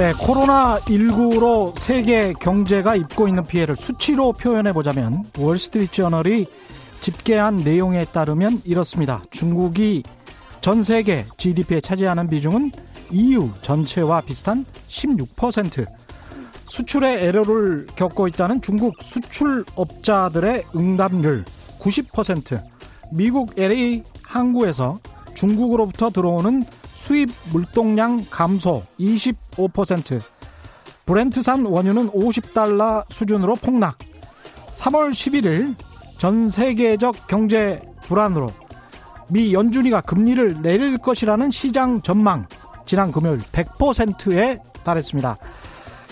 네, 코로나19로 세계 경제가 입고 있는 피해를 수치로 표현해 보자면 월스트리트저널이 집계한 내용에 따르면 이렇습니다. 중국이 전 세계 GDP에 차지하는 비중은 EU 전체와 비슷한 16%. 수출의 애로를 겪고 있다는 중국 수출업자들의 응답률 90%. 미국 LA 항구에서 중국으로부터 들어오는 수입 물동량 감소 25%. 브렌트산 원유는 50달러 수준으로 폭락. 3월 11일 전 세계적 경제 불안으로 미 연준이가 금리를 내릴 것이라는 시장 전망 지난 금요일 100%에 달했습니다.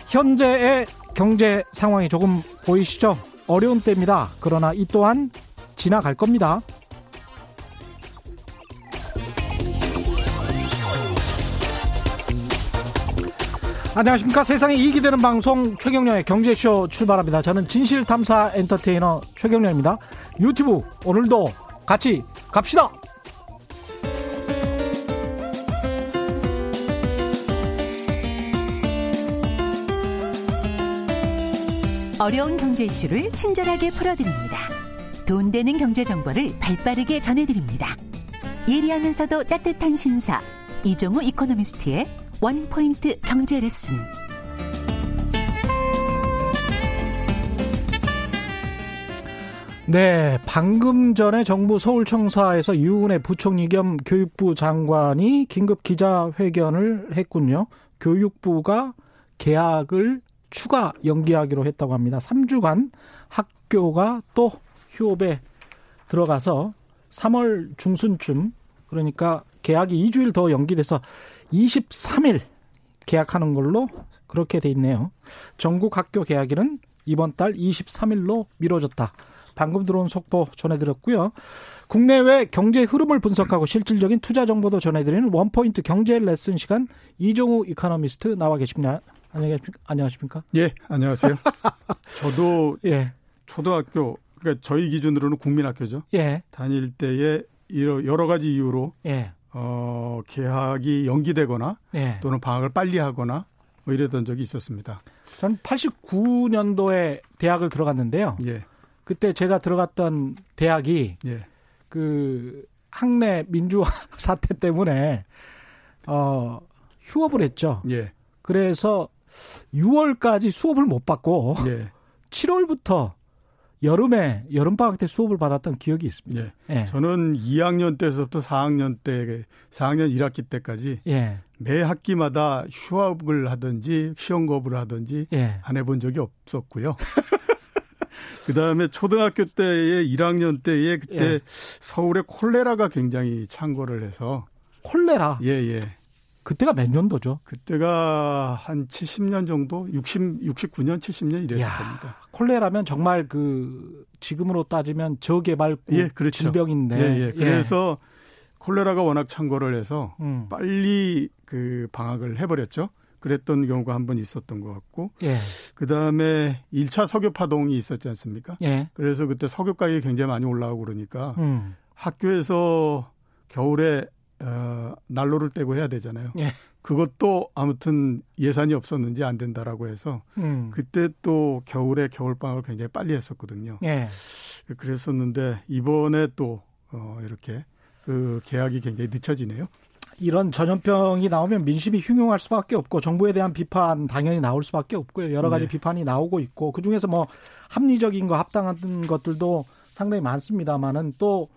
현재의 경제 상황이 조금 보이시죠? 어려운 때입니다. 그러나 이 또한 지나갈 겁니다. 안녕하십니까. 세상에 이익이 되는 방송 최경련의 경제쇼 출발합니다. 저는 진실탐사 엔터테이너 최경련입니다. 유튜브 오늘도 같이 갑시다. 어려운 경제 이슈를 친절하게 풀어드립니다. 돈 되는 경제 정보를 발빠르게 전해드립니다. 예리하면서도 따뜻한 신사 이종우 이코노미스트의 원포인트 경제 레슨. 네, 방금 전에 정부 서울청사에서 이훈의 부총리 겸 교육부 장관이 긴급 기자회견을 했군요. 교육부가 계약을 추가 연기하기로 했다고 합니다. 3주간 학교가 또 휴업에 들어가서 3월 중순쯤 그러니까 계약이 2주일 더 연기돼서 23일 계약하는 걸로 그렇게 돼 있네요. 전국 학교 계약일은 이번 달 23일로 미뤄졌다. 방금 들어온 속보 전해드렸고요. 국내외 경제 흐름을 분석하고 실질적인 투자 정보도 전해드리는 원포인트 경제 레슨 시간 이종우 이카노미스트 나와 계십니다. 안녕하십니까? 예, 안녕하세요. 저도 예. 초등학교 그러니까 저희 기준으로는 국민학교죠. 예. 다닐 때에 여러 가지 이유로 예. 어, 개학이 연기되거나 예. 또는 방학을 빨리 하거나 뭐 이랬던 적이 있었습니다. 저는 89년도에 대학을 들어갔는데요. 예. 그때 제가 들어갔던 대학이 예. 그 학내 민주화 사태 때문에 어 휴업을 했죠. 예. 그래서 6월까지 수업을 못 받고 예. 7월부터 여름에 여름 방학 때 수업을 받았던 기억이 있습니다. 예. 예. 저는 2학년 때서부터 4학년 때 4학년 1학기 때까지 예. 매 학기마다 휴업을 하든지 시험 거부를 하든지 예. 안 해본 적이 없었고요. 그 다음에 초등학교 때의 1학년 때에 그때 예. 서울에 콜레라가 굉장히 창궐을 해서 콜레라? 예, 예. 그때가 몇 년도죠? 그때가 한 70년 정도? 60, 69년, 70년 이랬을 야, 겁니다. 콜레라면 정말 그 지금으로 따지면 저개발국 예, 그렇죠. 질병인데. 예, 예. 그래서 예. 콜레라가 워낙 창궐을 해서 음. 빨리 그 방학을 해버렸죠. 그랬던 경우가 한 번 있었던 것 같고. 예. 그 다음에 1차 석유 파동이 있었지 않습니까? 예. 그래서 그때 석유 가격이 굉장히 많이 올라오고 그러니까 음. 학교에서 겨울에 어, 난로를 떼고 해야 되잖아요. 예. 그것도 아무튼 예산이 없었는지 안 된다라고 해서 음. 그때 또 겨울에 겨울방학을 굉장히 빨리 했었거든요. 예. 그랬었는데 이번에 또 어, 이렇게 그 계약이 굉장히 늦춰지네요. 이런 전염병이 나오면 민심이 흉흉할 수밖에 없고 정부에 대한 비판 당연히 나올 수밖에 없고요. 여러 가지 네. 비판이 나오고 있고 그 중에서 뭐 합리적인 거 합당한 것들도 상당히 많습니다만은 또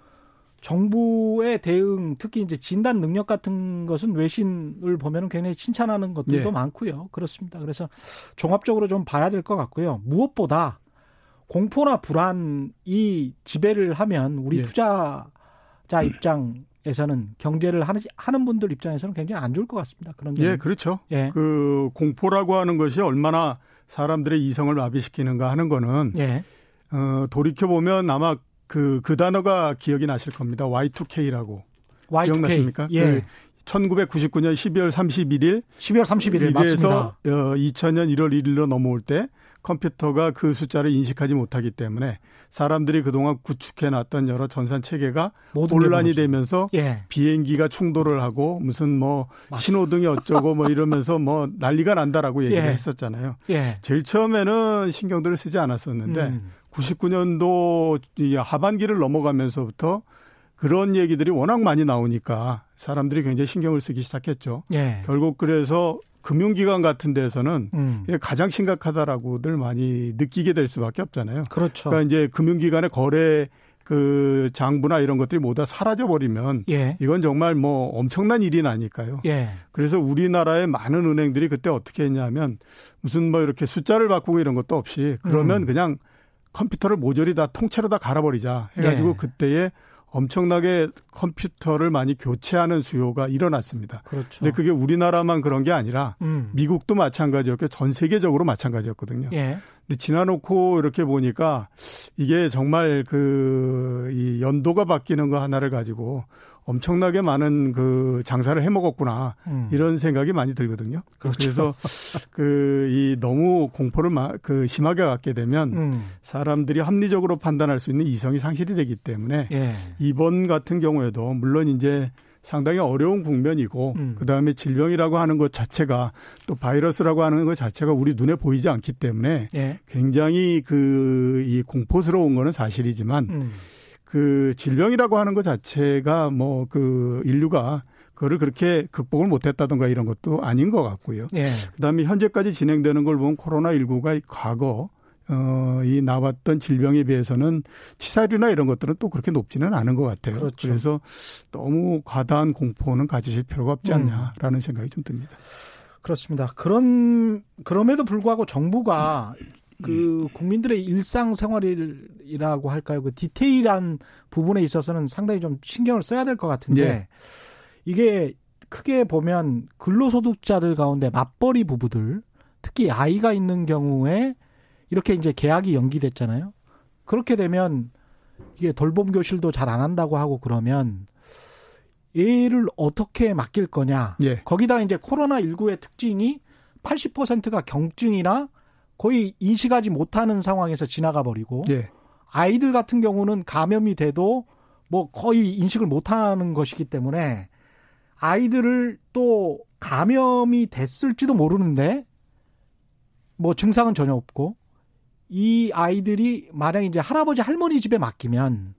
정부의 대응, 특히 이제 진단 능력 같은 것은 외신을 보면은 굉장히 칭찬하는 것들도 네. 많고요. 그렇습니다. 그래서 종합적으로 좀 봐야 될 것 같고요. 무엇보다 공포나 불안이 지배를 하면 우리 네. 투자자 입장에서는 경제를 하는 분들 입장에서는 굉장히 안 좋을 것 같습니다. 그런 예, 그렇죠. 예. 그 공포라고 하는 것이 얼마나 사람들의 이성을 마비시키는가 하는 거는 예. 어, 돌이켜 보면 아마 그, 그 단어가 기억이 나실 겁니다. Y2K라고. Y2K. 기억나십니까? 예. 그 1999년 12월 31일 12월 31일 맞습니다. 2000년 1월 1일로 넘어올 때 컴퓨터가 그 숫자를 인식하지 못하기 때문에 사람들이 그동안 구축해 놨던 여러 전산 체계가 혼란이 되면서 예. 비행기가 충돌을 하고 무슨 뭐 맞아. 신호등이 어쩌고 뭐 이러면서 뭐 난리가 난다라고 얘기를 예. 했었잖아요. 예. 제일 처음에는 신경들을 쓰지 않았었는데 음. 99년도 하반기를 넘어가면서부터 그런 얘기들이 워낙 많이 나오니까 사람들이 굉장히 신경을 쓰기 시작했죠. 예. 결국 그래서 금융기관 같은 데서는 음. 가장 심각하다라고들 많이 느끼게 될 수밖에 없잖아요. 그렇죠. 그러니까 이제 금융기관의 거래 그 장부나 이런 것들이 모두 사라져 버리면 예. 이건 정말 뭐 엄청난 일이 나니까요. 예. 그래서 우리나라의 많은 은행들이 그때 어떻게 했냐면 무슨 뭐 이렇게 숫자를 바꾸고 이런 것도 없이 그러면 음. 그냥 컴퓨터를 모조리 다 통째로 다 갈아버리자 해가지고 예. 그때에 엄청나게 컴퓨터를 많이 교체하는 수요가 일어났습니다. 그렇죠. 근데 그게 우리나라만 그런 게 아니라 음. 미국도 마찬가지였고 전 세계적으로 마찬가지였거든요. 예. 근데 지나놓고 이렇게 보니까 이게 정말 그 이 연도가 바뀌는 거 하나를 가지고 엄청나게 많은 그 장사를 해 먹었구나 음. 이런 생각이 많이 들거든요. 그렇죠. 그래서 그 이 너무 공포를 마, 그 심하게 갖게 되면 음. 사람들이 합리적으로 판단할 수 있는 이성이 상실이 되기 때문에 예. 이번 같은 경우에도 물론 이제 상당히 어려운 국면이고 음. 그다음에 질병이라고 하는 것 자체가 또 바이러스라고 하는 것 자체가 우리 눈에 보이지 않기 때문에 예. 굉장히 그 이 공포스러운 거는 사실이지만 음. 그 질병이라고 하는 것 자체가 뭐 그 인류가 그거를 그렇게 극복을 못했다던가 이런 것도 아닌 것 같고요. 예. 그다음에 현재까지 진행되는 걸 보면 코로나 19가 과거 어, 이 나왔던 질병에 비해서는 치사율이나 이런 것들은 또 그렇게 높지는 않은 것 같아요. 그렇죠. 그래서 너무 과다한 공포는 가지실 필요가 없지 음. 않냐라는 음. 생각이 좀 듭니다. 그렇습니다. 그런 그럼에도 불구하고 정부가 그 국민들의 일상생활이라고 할까요? 그 디테일한 부분에 있어서는 상당히 좀 신경을 써야 될 것 같은데 예. 이게 크게 보면 근로소득자들 가운데 맞벌이 부부들 특히 아이가 있는 경우에 이렇게 이제 계약이 연기됐잖아요. 그렇게 되면 이게 돌봄 교실도 잘 안 한다고 하고 그러면 얘를 어떻게 맡길 거냐. 예. 거기다 이제 코로나 19의 특징이 80%가 경증이나 거의 인식하지 못하는 상황에서 지나가 버리고 예. 아이들 같은 경우는 감염이 돼도 뭐 거의 인식을 못하는 것이기 때문에 아이들을 또 감염이 됐을지도 모르는데 뭐 증상은 전혀 없고 이 아이들이 만약 이제 할아버지 할머니 집에 맡기면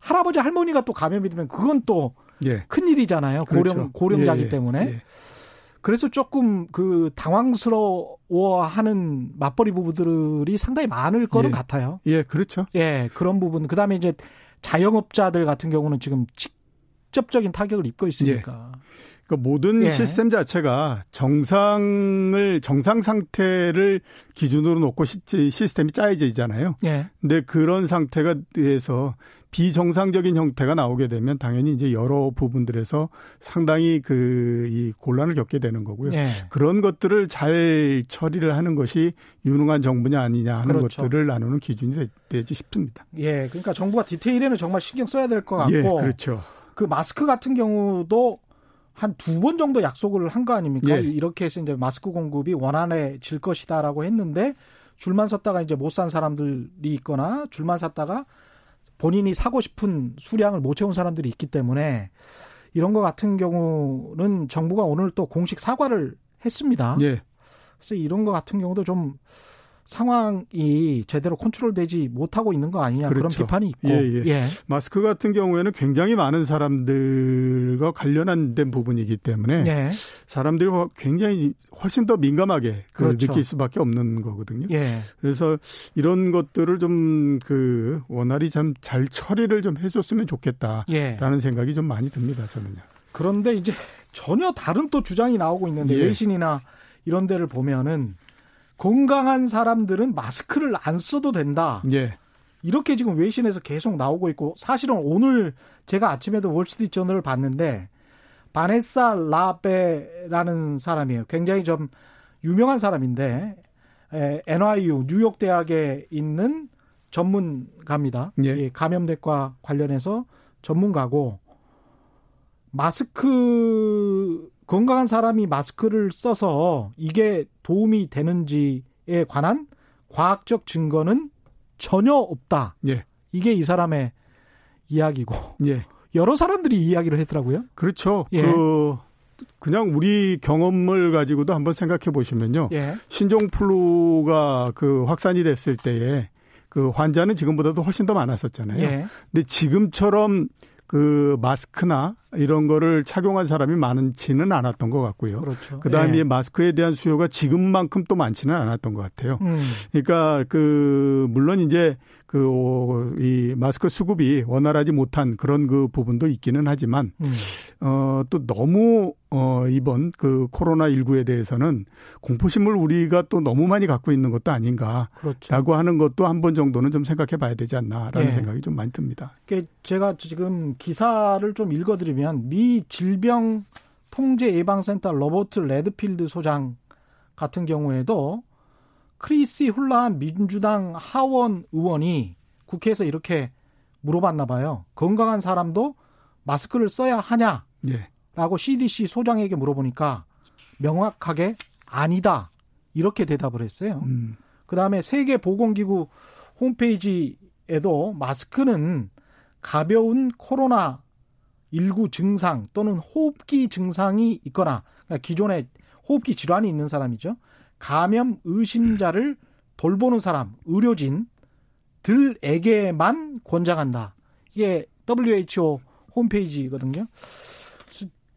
할아버지 할머니가 또 감염이 되면 그건 또 예. 큰일이잖아요. 그렇죠. 고령 고령자기 예, 예. 때문에. 예. 그래서 조금 그 당황스러워하는 맞벌이 부부들이 상당히 많을 거는 예. 같아요. 예, 그렇죠. 예, 그런 부분. 그다음에 이제 자영업자들 같은 경우는 지금 직접적인 타격을 입고 있으니까. 예. 그 모든 예. 시스템 자체가 정상을 정상 상태를 기준으로 놓고 시 스템이 짜여져 있잖아요. 예. 근데 그런 상태가 돼서 비정상적인 형태가 나오게 되면 당연히 이제 여러 부분들에서 상당히 그 이 곤란을 겪게 되는 거고요. 예. 그런 것들을 잘 처리를 하는 것이 유능한 정부냐 아니냐 하는 그렇죠. 것들을 나누는 기준이 되지 싶습니다. 예. 그러니까 정부가 디테일에는 정말 신경 써야 될 것 같고. 예, 그렇죠. 그 마스크 같은 경우도 한 두 번 정도 약속을 한 거 아닙니까? 예. 이렇게 해서 이제 마스크 공급이 원활해질 것이다라고 했는데 줄만 섰다가 이제 못 산 사람들이 있거나 줄만 샀다가 본인이 사고 싶은 수량을 못 채운 사람들이 있기 때문에 이런 것 같은 경우는 정부가 오늘 또 공식 사과를 했습니다. 예. 그래서 이런 것 같은 경우도 좀 상황이 제대로 컨트롤되지 못하고 있는 거 아니냐 그렇죠. 그런 비판이 있고 예, 예. 예. 마스크 같은 경우에는 굉장히 많은 사람들과 관련한 된 부분이기 때문에 예. 사람들이 굉장히 훨씬 더 민감하게 그렇죠. 느낄 수밖에 없는 거거든요. 예. 그래서 이런 것들을 좀 그 원활히 참 잘 처리를 좀 해줬으면 좋겠다라는 예. 생각이 좀 많이 듭니다. 저는요. 그런데 이제 전혀 다른 또 주장이 나오고 있는데 예. 외신이나 이런 데를 보면은 건강한 사람들은 마스크를 안 써도 된다. 예. 이렇게 지금 외신에서 계속 나오고 있고 사실은 오늘 제가 아침에도 월스트리트 저널을 봤는데 바네사 라베라는 사람이에요. 굉장히 좀 유명한 사람인데 에, NYU 뉴욕 대학에 있는 전문가입니다. 예. 감염대과 관련해서 전문가고 마스크 건강한 사람이 마스크를 써서 이게 도움이 되는지에 관한 과학적 증거는 전혀 없다. 예. 이게 이 사람의 이야기고. 예. 여러 사람들이 이야기를 했더라고요. 그렇죠. 예. 그 그냥 우리 경험을 가지고도 한번 생각해 보시면요. 예. 신종플루가 그 확산이 됐을 때에 그 환자는 지금보다도 훨씬 더 많았었잖아요. 예. 근데 지금처럼 그 마스크나 이런 거를 착용한 사람이 많지는 않았던 것 같고요. 그렇죠. 그다음에 예. 마스크에 대한 수요가 지금만큼 또 많지는 않았던 것 같아요. 음. 그러니까 그 물론 이제 그 이 마스크 수급이 원활하지 못한 그런 그 부분도 있기는 하지만 음. 어또 너무 어 이번 그 코로나 19에 대해서는 공포심을 우리가 또 너무 많이 갖고 있는 것도 아닌가라고 그렇죠. 하는 것도 한 번 정도는 좀 생각해 봐야 되지 않나라는 네. 생각이 좀 많이 듭니다. 제가 지금 기사를 좀 읽어 드리면 미 질병 통제 예방센터 로버트 레드필드 소장 같은 경우에도 크리스 훌라한 민주당 하원 의원이 국회에서 이렇게 물어봤나 봐요. 건강한 사람도 마스크를 써야 하냐? 예. 라고 CDC 소장에게 물어보니까 명확하게 아니다. 이렇게 대답을 했어요. 음. 그 다음에 세계 보건기구 홈페이지에도 마스크는 가벼운 코로나 19 증상 또는 호흡기 증상이 있거나 그러니까 기존에 호흡기 질환이 있는 사람이죠. 감염 의심자를 돌보는 사람, 의료진들에게만 권장한다. 이게 WHO 홈페이지거든요.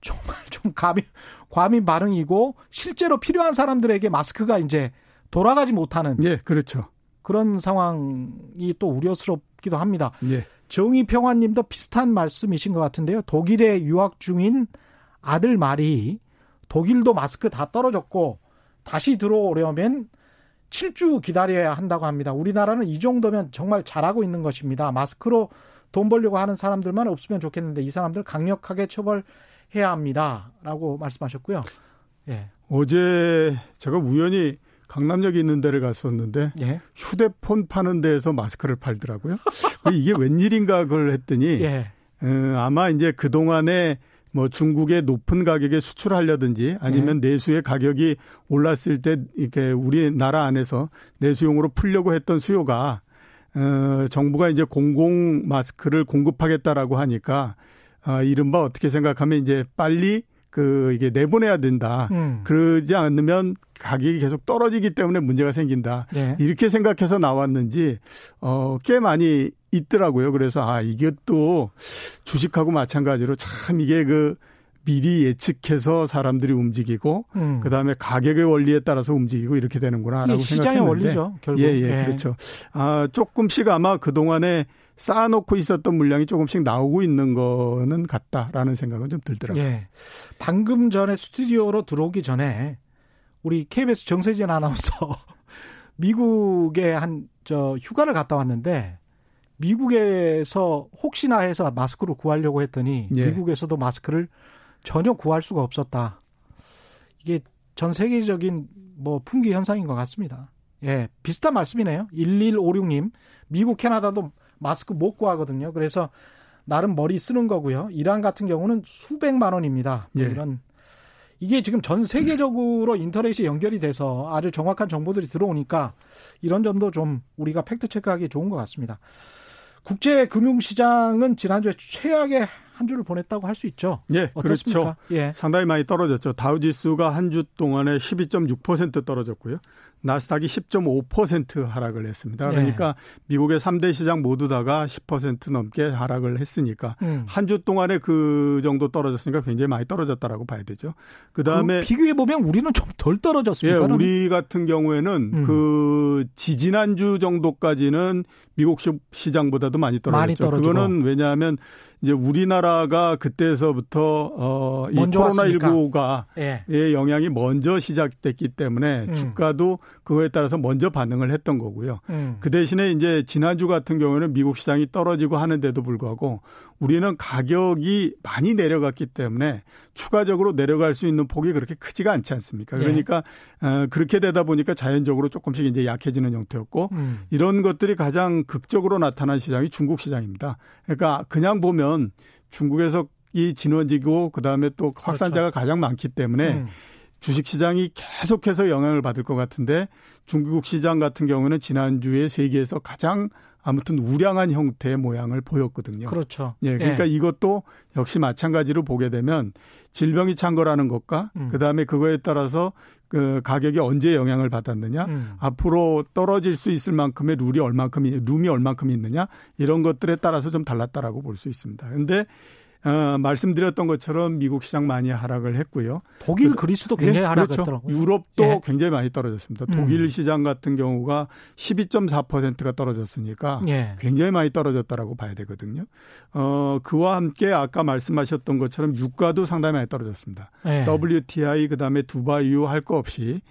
정말 좀 과민, 과민 반응이고 실제로 필요한 사람들에게 마스크가 이제 돌아가지 못하는. 예, 그렇죠. 그런 상황이 또 우려스럽기도 합니다. 예. 정의평화님도 비슷한 말씀이신 것 같은데요. 독일에 유학 중인 아들 말이 독일도 마스크 다 떨어졌고 다시 들어오려면 7주 기다려야 한다고 합니다. 우리나라는 이 정도면 정말 잘하고 있는 것입니다. 마스크로 돈 벌려고 하는 사람들만 없으면 좋겠는데 이 사람들 강력하게 처벌해야 합니다. 라고 말씀하셨고요. 예. 어제 제가 우연히 강남역에 있는 데를 갔었는데 예. 휴대폰 파는 데에서 마스크를 팔더라고요. 이게 웬일인가 그걸 했더니 예. 어, 아마 이제 그동안에 뭐 중국의 높은 가격에 수출하려든지 아니면 네. 내수의 가격이 올랐을 때 이렇게 우리나라 안에서 내수용으로 풀려고 했던 수요가 어 정부가 이제 공공 마스크를 공급하겠다라고 하니까 아 이른바 어떻게 생각하면 이제 빨리 그 이게 내보내야 된다. 음. 그러지 않으면 가격이 계속 떨어지기 때문에 문제가 생긴다. 네. 이렇게 생각해서 나왔는지 어꽤 많이 있더라고요. 그래서 아 이게 또 주식하고 마찬가지로 참 이게 그 미리 예측해서 사람들이 움직이고 음. 그다음에 가격의 원리에 따라서 움직이고 이렇게 되는구나라고 시장의 생각했는데 원리죠. 결국. 예, 예, 예. 그렇죠. 아, 조금씩 아마 그동안에 쌓아놓고 있었던 물량이 조금씩 나오고 있는 거는 같다라는 생각은 좀 들더라고요. 예. 방금 전에 스튜디오로 들어오기 전에 우리 KBS 정세진 아나운서 미국에 한 저 휴가를 갔다 왔는데 미국에서 혹시나 해서 마스크를 구하려고 했더니 예. 미국에서도 마스크를 전혀 구할 수가 없었다. 이게 전 세계적인 뭐 풍기 현상인 것 같습니다. 예, 비슷한 말씀이네요. 1156님, 미국, 캐나다도 마스크 못 구하거든요. 그래서 나름 머리 쓰는 거고요. 이란 같은 경우는 수백만 원입니다. 뭐 예. 이런 이게 지금 전 세계적으로 인터넷이 연결이 돼서 아주 정확한 정보들이 들어오니까 이런 점도 좀 우리가 팩트 체크하기 좋은 것 같습니다. 국제 금융시장은 지난주에 최악의 한 주를 보냈다고 할 수 있죠. 예, 어떻습니까? 그렇죠. 예. 상당히 많이 떨어졌죠. 다우 지수가 한 주 동안에 12.6% 떨어졌고요. 나스닥이 10.5% 하락을 했습니다. 네. 그러니까 네. 미국의 3대 시장 모두 다가 10% 넘게 하락을 했으니까 음. 한주 동안에 그 정도 떨어졌으니까 굉장히 많이 떨어졌다라고 봐야 되죠. 그다음에 그 비교해 보면 우리는 좀 덜 떨어졌습니까? 예, 우리 같은 경우에는 음. 그 지지난주 정도까지는 미국 시장보다도 많이 떨어졌죠. 많이 떨어지고. 그거는 왜냐하면 이제 우리나라가 그때서부터 어이 코로나 19가 예. 의 영향이 먼저 시작됐기 때문에 음. 주가도 그거에 따라서 먼저 반응을 했던 거고요. 음. 그 대신에 이제 지난주 같은 경우에는 미국 시장이 떨어지고 하는데도 불구하고 우리는 가격이 많이 내려갔기 때문에 추가적으로 내려갈 수 있는 폭이 그렇게 크지가 않지 않습니까? 예. 그러니까 예. 어, 그렇게 되다 보니까 자연적으로 조금씩 이제 약해지는 형태였고 음. 이런 것들이 가장 극적으로 나타난 시장이 중국 시장입니다. 그러니까 그냥 보면 중국에서 이 진원지고 그다음에 또 확산자가 그렇죠. 가장 많기 때문에 음. 주식 시장이 계속해서 영향을 받을 것 같은데 중국 시장 같은 경우는 지난주에 세계에서 가장 아무튼 우량한 형태의 모양을 보였거든요. 그렇죠. 예, 그러니까 예. 이것도 역시 마찬가지로 보게 되면 질병이 찬 거라는 것과 음. 그다음에 그거에 따라서 그 가격이 언제 영향을 받았느냐, 음. 앞으로 떨어질 수 있을 만큼의 룰이 얼만큼 룸이 얼만큼 있느냐 이런 것들에 따라서 좀 달랐다라고 볼 수 있습니다. 근데 어, 말씀드렸던 것처럼 미국 시장 많이 하락을 했고요. 독일, 그, 그리스도 굉장히 예, 하락했더라고요. 그렇죠. 유럽도 예. 굉장히 많이 떨어졌습니다. 음. 독일 시장 같은 경우가 12.4%가 떨어졌으니까 예. 굉장히 많이 떨어졌다라고 봐야 되거든요. 어, 그와 함께 아까 말씀하셨던 것처럼 유가도 상당히 많이 떨어졌습니다. 예. WTI 그다음에 두바이유 할 거 없이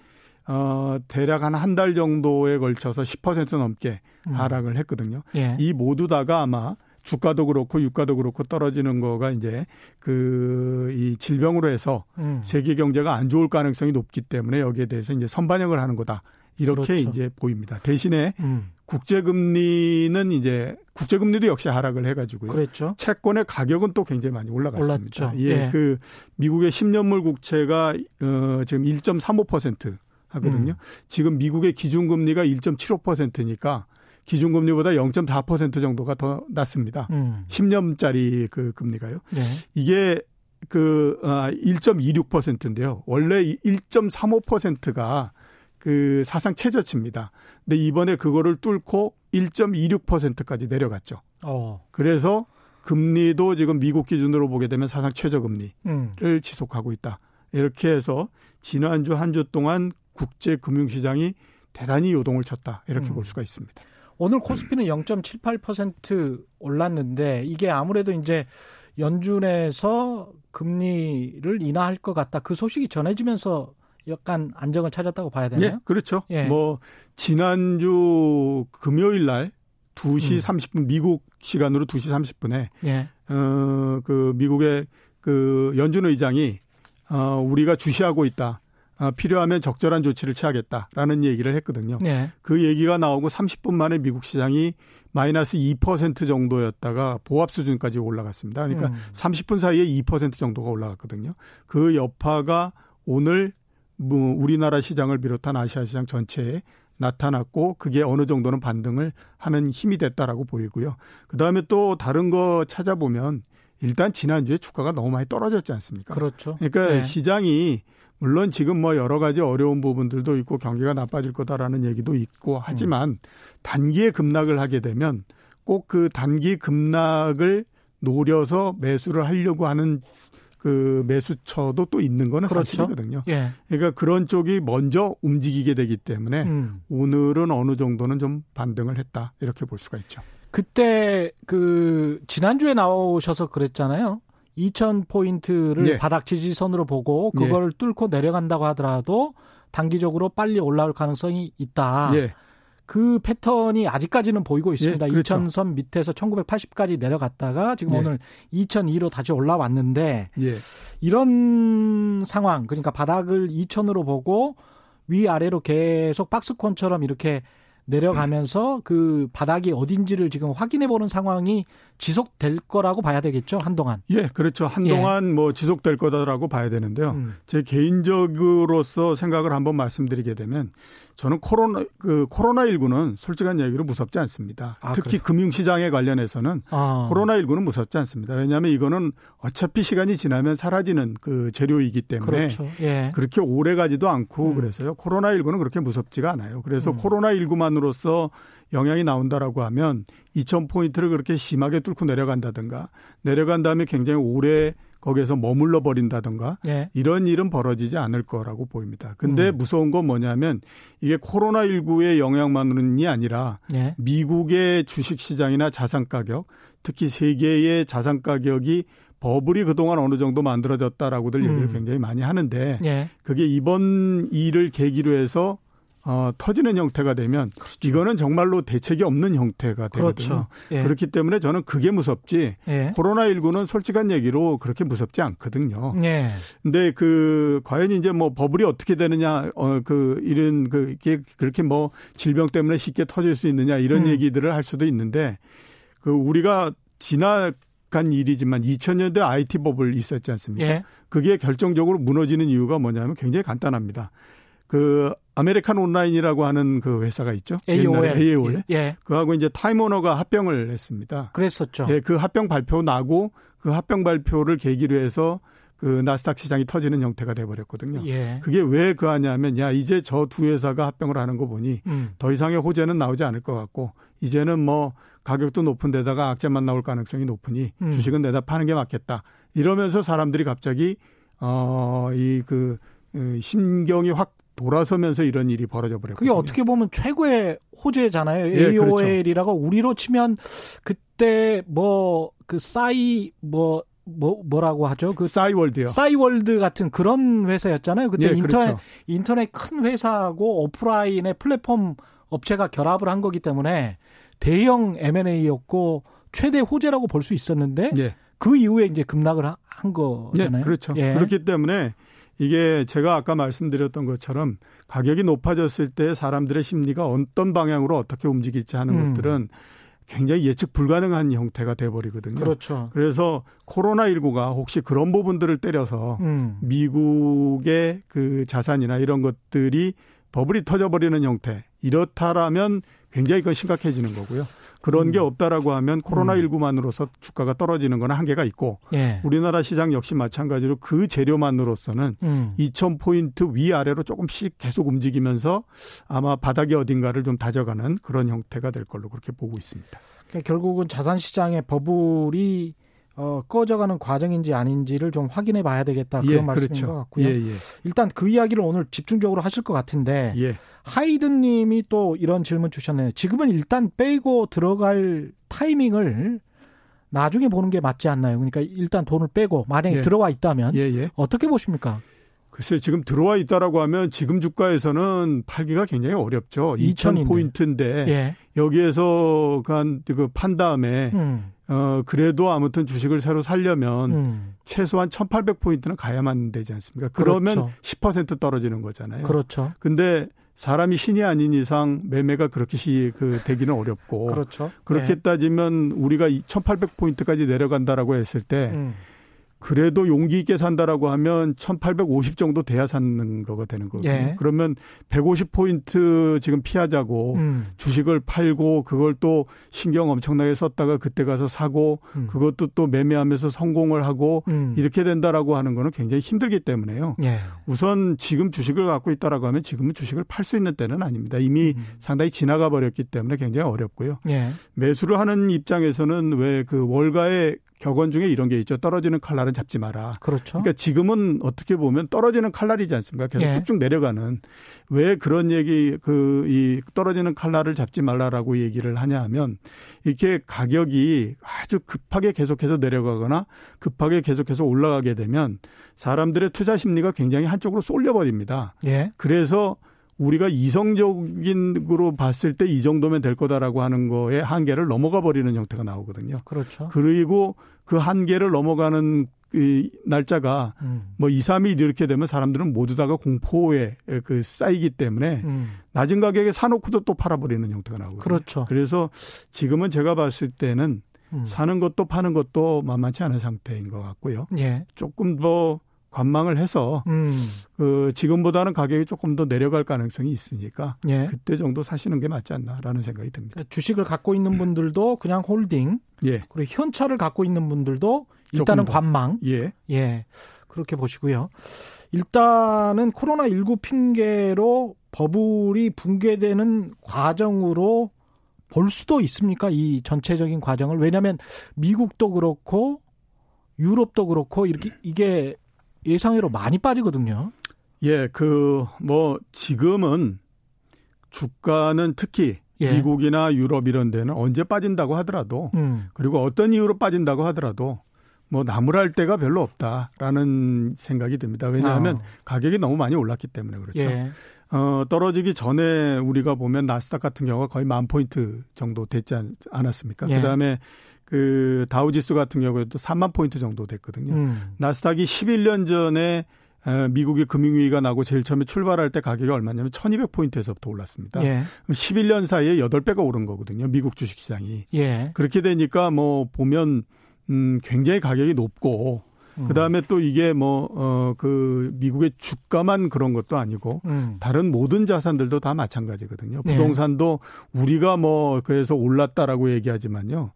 어, 대략 한 한 달 정도에 걸쳐서 10% 넘게 음. 하락을 했거든요. 음. 이 모두 다가 아마 주가도 그렇고 유가도 그렇고 떨어지는 거가 이제 그 이 질병으로 해서 음. 세계 경제가 안 좋을 가능성이 높기 때문에 여기에 대해서 이제 선반영을 하는 거다. 이렇게 그렇죠. 이제 보입니다. 대신에 음. 국제금리는 이제 국제금리도 역시 하락을 해가지고요. 그랬죠. 채권의 가격은 또 굉장히 많이 올라갔습니다. 올랐죠. 예, 예, 그 미국의 10년물 국채가 어 지금 1.35% 하거든요. 음. 지금 미국의 기준금리가 1.75%니까 기준금리보다 0.4% 정도가 더 낮습니다. 음. 10년짜리 그 금리가요. 네. 이게 그 아, 1.26%인데요. 원래 1.35%가 그 사상 최저치입니다. 근데 이번에 그거를 뚫고 1.26%까지 내려갔죠. 어. 그래서 금리도 지금 미국 기준으로 보게 되면 사상 최저 금리를 음. 지속하고 있다. 이렇게 해서 지난주 한 주 동안 국제 금융 시장이 대단히 요동을 쳤다. 이렇게 음. 볼 수가 있습니다. 오늘 코스피는 0.78% 올랐는데 이게 아무래도 이제 연준에서 금리를 인하할 것 같다. 그 소식이 전해지면서 약간 안정을 찾았다고 봐야 되나요? 예, 그렇죠. 예. 뭐 지난주 금요일 날 2시 음. 30분 미국 시간으로 2시 30분에 예. 어그 미국의 그 연준 의장이 어 우리가 주시하고 있다. 아, 필요하면 적절한 조치를 취하겠다라는 얘기를 했거든요. 네. 그 얘기가 나오고 30분 만에 미국 시장이 마이너스 2% 정도였다가 보합 수준까지 올라갔습니다. 그러니까 음. 30분 사이에 2% 정도가 올라갔거든요. 그 여파가 오늘 뭐 우리나라 시장을 비롯한 아시아 시장 전체에 나타났고 그게 어느 정도는 반등을 하는 힘이 됐다라고 보이고요. 그다음에 또 다른 거 찾아보면 일단 지난주에 주가가 너무 많이 떨어졌지 않습니까? 그렇죠. 그러니까 네. 시장이 물론 지금 뭐 여러 가지 어려운 부분들도 있고 경기가 나빠질 거다라는 얘기도 있고 하지만 음. 단기에 급락을 하게 되면 꼭 그 단기 급락을 노려서 매수를 하려고 하는 그 매수처도 또 있는 거는 그렇죠. 사실이거든요. 예. 그러니까 그런 쪽이 먼저 움직이게 되기 때문에 음. 오늘은 어느 정도는 좀 반등을 했다 이렇게 볼 수가 있죠. 그때 그 지난주에 나오셔서 그랬잖아요. 2,000포인트를 예. 바닥 지지선으로 보고 그걸 예. 뚫고 내려간다고 하더라도 단기적으로 빨리 올라올 가능성이 있다. 예. 그 패턴이 아직까지는 보이고 있습니다. 예, 그렇죠. 2000선 밑에서 1980까지 내려갔다가 지금 예. 오늘 2002로 다시 올라왔는데 예. 이런 상황 그러니까 바닥을 2000으로 보고 위아래로 계속 박스콘처럼 이렇게 내려가면서 그 바닥이 어딘지를 지금 확인해 보는 상황이 지속될 거라고 봐야 되겠죠 한동안. 예, 그렇죠. 한동안 예. 뭐 지속될 거다라고 봐야 되는데요. 음. 제 개인적으로서 생각을 한번 말씀드리게 되면 저는 코로나 그 코로나 19는 솔직한 얘기로 무섭지 않습니다. 아, 특히 금융 시장에 관련해서는 아. 코로나 19는 무섭지 않습니다. 왜냐하면 이거는 어차피 시간이 지나면 사라지는 그 재료이기 때문에 그렇죠. 예. 그렇게 오래 가지도 않고 음. 그래서요. 코로나 19는 그렇게 무섭지가 않아요. 그래서 음. 코로나 19만 으로서 영향이 나온다라고 하면 2,000포인트를 그렇게 심하게 뚫고 내려간다든가 내려간 다음에 굉장히 오래 거기에서 머물러 버린다든가 네. 이런 일은 벌어지지 않을 거라고 보입니다. 근데 음. 무서운 건 뭐냐면 이게 코로나19의 영향만이 아니라 네. 미국의 주식 시장이나 자산 가격, 특히 세계의 자산 가격이 버블이 그동안 어느 정도 만들어졌다라고들 음. 얘기를 굉장히 많이 하는데 네. 그게 이번 일을 계기로 해서 어, 터지는 형태가 되면 그렇죠. 이거는 정말로 대책이 없는 형태가 되거든요. 그렇죠. 예. 그렇기 때문에 저는 그게 무섭지 예. 코로나19는 솔직한 얘기로 그렇게 무섭지 않거든요. 예. 근데 그 과연 이제 뭐 버블이 어떻게 되느냐 어, 그 이런 그 이게 그렇게 뭐 질병 때문에 쉽게 터질 수 있느냐 이런 음. 얘기들을 할 수도 있는데 그 우리가 지나 오래간 일이지만 2000년대 IT 버블 있었지 않습니까? 예. 그게 결정적으로 무너지는 이유가 뭐냐면 굉장히 간단합니다. 그 American Online이라고 하는 그 회사가 있죠. AOL. AOL. 예. 그하고 이제 Time Warner가 합병을 했습니다. 그랬었죠. 예, 그 합병 발표 나고 그 합병 발표를 계기로 해서 그 나스닥 시장이 터지는 형태가 돼 버렸거든요. 예. 그게 왜 그러냐면 야 이제 저 두 회사가 합병을 하는 거 보니 음. 더 이상의 호재는 나오지 않을 것 같고 이제는 뭐 가격도 높은 데다가 악재만 나올 가능성이 높으니 음. 주식은 내다 파는 게 맞겠다. 이러면서 사람들이 갑자기 어이그 그, 심경이 확 돌아서면서 이런 일이 벌어져 버렸거든요. 그게 어떻게 보면 최고의 호재잖아요. 예, AOL이라고 그렇죠. 우리로 치면 그때 뭐 그 싸이 뭐 뭐, 뭐라고 하죠? 그 싸이월드요. 싸이월드 같은 그런 회사였잖아요. 그때 예, 인터넷 그렇죠. 인터넷 큰 회사하고 오프라인의 플랫폼 업체가 결합을 한 거기 때문에 대형 M&A였고 최대 호재라고 볼 수 있었는데 예. 그 이후에 이제 급락을 한 거잖아요. 예, 그렇죠. 예. 그렇기 때문에 이게 제가 아까 말씀드렸던 것처럼 가격이 높아졌을 때 사람들의 심리가 어떤 방향으로 어떻게 움직일지 하는 음. 것들은 굉장히 예측 불가능한 형태가 돼버리거든요. 그렇죠. 그래서 코로나 19가 혹시 그런 부분들을 때려서 음. 미국의 그 자산이나 이런 것들이 버블이 터져버리는 형태 이렇다라면 굉장히 그건 심각해지는 거고요. 그런 음. 게 없다라고 하면 코로나19만으로서 주가가 떨어지는 건 한계가 있고 예. 우리나라 시장 역시 마찬가지로 그 재료만으로서는 음. 2,000포인트 위아래로 조금씩 계속 움직이면서 아마 바닥이 어딘가를 좀 다져가는 그런 형태가 될 걸로 그렇게 보고 있습니다. 그러니까 결국은 자산시장의 버블이 어, 꺼져가는 과정인지 아닌지를 좀 확인해 봐야 되겠다 그런 예, 말씀인 그렇죠. 것 같고요. 예, 예. 일단 그 이야기를 오늘 집중적으로 하실 것 같은데 예. 하이든 님이 또 이런 질문 주셨네요. 지금은 일단 빼고 들어갈 타이밍을 나중에 보는 게 맞지 않나요? 그러니까 일단 돈을 빼고 만약에 예. 들어와 있다면 예, 어떻게 보십니까? 글쎄요, 지금 들어와 있다라고 하면 지금 주가에서는 팔기가 굉장히 어렵죠. 2,000 포인트인데 여기에서 그 판 다음에 음. 어, 그래도 아무튼 주식을 새로 살려면 음. 최소한 1800 포인트는 가야만 되지 않습니까? 그러면 그렇죠. 10% 떨어지는 거잖아요. 그렇죠. 근데 사람이 신이 아닌 이상 매매가 그렇게 시, 그, 되기는 어렵고. 그렇죠. 그렇게 네. 따지면 우리가 1800포인트까지 내려간다라고 했을 때 음. 그래도 용기 있게 산다라고 하면 1850 정도 돼야 사는 거가 되는 거거든요. 예. 그러면 150포인트 지금 피하자고 음. 주식을 팔고 그걸 또 신경 엄청나게 썼다가 그때 가서 사고 음. 그것도 또 매매하면서 성공을 하고 음. 이렇게 된다라고 하는 거는 굉장히 힘들기 때문에요. 예. 우선 지금 주식을 갖고 있다라고 하면 지금은 주식을 팔 수 있는 때는 아닙니다. 이미 음. 상당히 지나가 버렸기 때문에 굉장히 어렵고요. 예. 매수를 하는 입장에서는 왜 그 월가의 격언 중에 이런 게 있죠. 떨어지는 칼날은 잡지 마라. 그렇죠. 그러니까 지금은 어떻게 보면 떨어지는 칼날이지 않습니까? 계속 예. 쭉쭉 내려가는 왜 그런 얘기 그 이 떨어지는 칼날을 잡지 말라라고 얘기를 하냐 하면 이렇게 가격이 아주 급하게 계속해서 내려가거나 급하게 계속해서 올라가게 되면 사람들의 투자 심리가 굉장히 한쪽으로 쏠려 버립니다. 예. 그래서 우리가 이성적인으로 봤을 때 이 정도면 될 거다라고 하는 거에 한계를 넘어가 버리는 형태가 나오거든요. 그렇죠. 그리고 그 한계를 넘어가는 이 날짜가 음. 뭐 2, 3일 이렇게 되면 사람들은 모두 다가 공포에 그 쌓이기 때문에 음. 낮은 가격에 사놓고도 또 팔아버리는 형태가 나오거든요. 그렇죠. 그래서 지금은 제가 봤을 때는 음. 사는 것도 파는 것도 만만치 않은 상태인 것 같고요. 예. 조금 더 관망을 해서 음. 그 지금보다는 가격이 조금 더 내려갈 가능성이 있으니까 예. 그때 정도 사시는 게 맞지 않나라는 생각이 듭니다. 그러니까 주식을 갖고 있는 분들도 그냥 홀딩, 예. 그리고 현찰을 갖고 있는 분들도 일단은 관망, 예, 예, 그렇게 보시고요. 일단은 코로나 19 핑계로 버블이 붕괴되는 과정으로 볼 수도 있습니까? 이 전체적인 과정을 왜냐하면 미국도 그렇고 유럽도 그렇고 이렇게 이게 예상외로 많이 빠지거든요. 예, 그, 뭐, 지금은 주가는 특히 예. 미국이나 유럽 이런 데는 언제 빠진다고 하더라도 음. 그리고 어떤 이유로 빠진다고 하더라도 뭐 나무랄 데가 별로 없다라는 생각이 듭니다. 왜냐하면 어. 가격이 너무 많이 올랐기 때문에 그렇죠. 예. 어, 떨어지기 전에 우리가 보면 나스닥 같은 경우가 거의 만 포인트 정도 됐지 않 았습니까? 예. 그다음에 그 다우지수 같은 경우에도 3만 포인트 정도 됐거든요. 음. 나스닥이 11년 전에 미국의 금융위기가 나고 제일 처음에 출발할 때 가격이 얼마냐면 1200포인트에서부터 올랐습니다. 예. 11년 사이에 8배가 오른 거거든요. 미국 주식시장이. 예. 그렇게 되니까 뭐 보면 음, 굉장히 가격이 높고 그 다음에 또 이게 뭐, 어, 그, 미국의 주가만 그런 것도 아니고, 음. 다른 모든 자산들도 다 마찬가지거든요. 네. 부동산도 네. 우리가 뭐, 그래서 올랐다라고 얘기하지만요.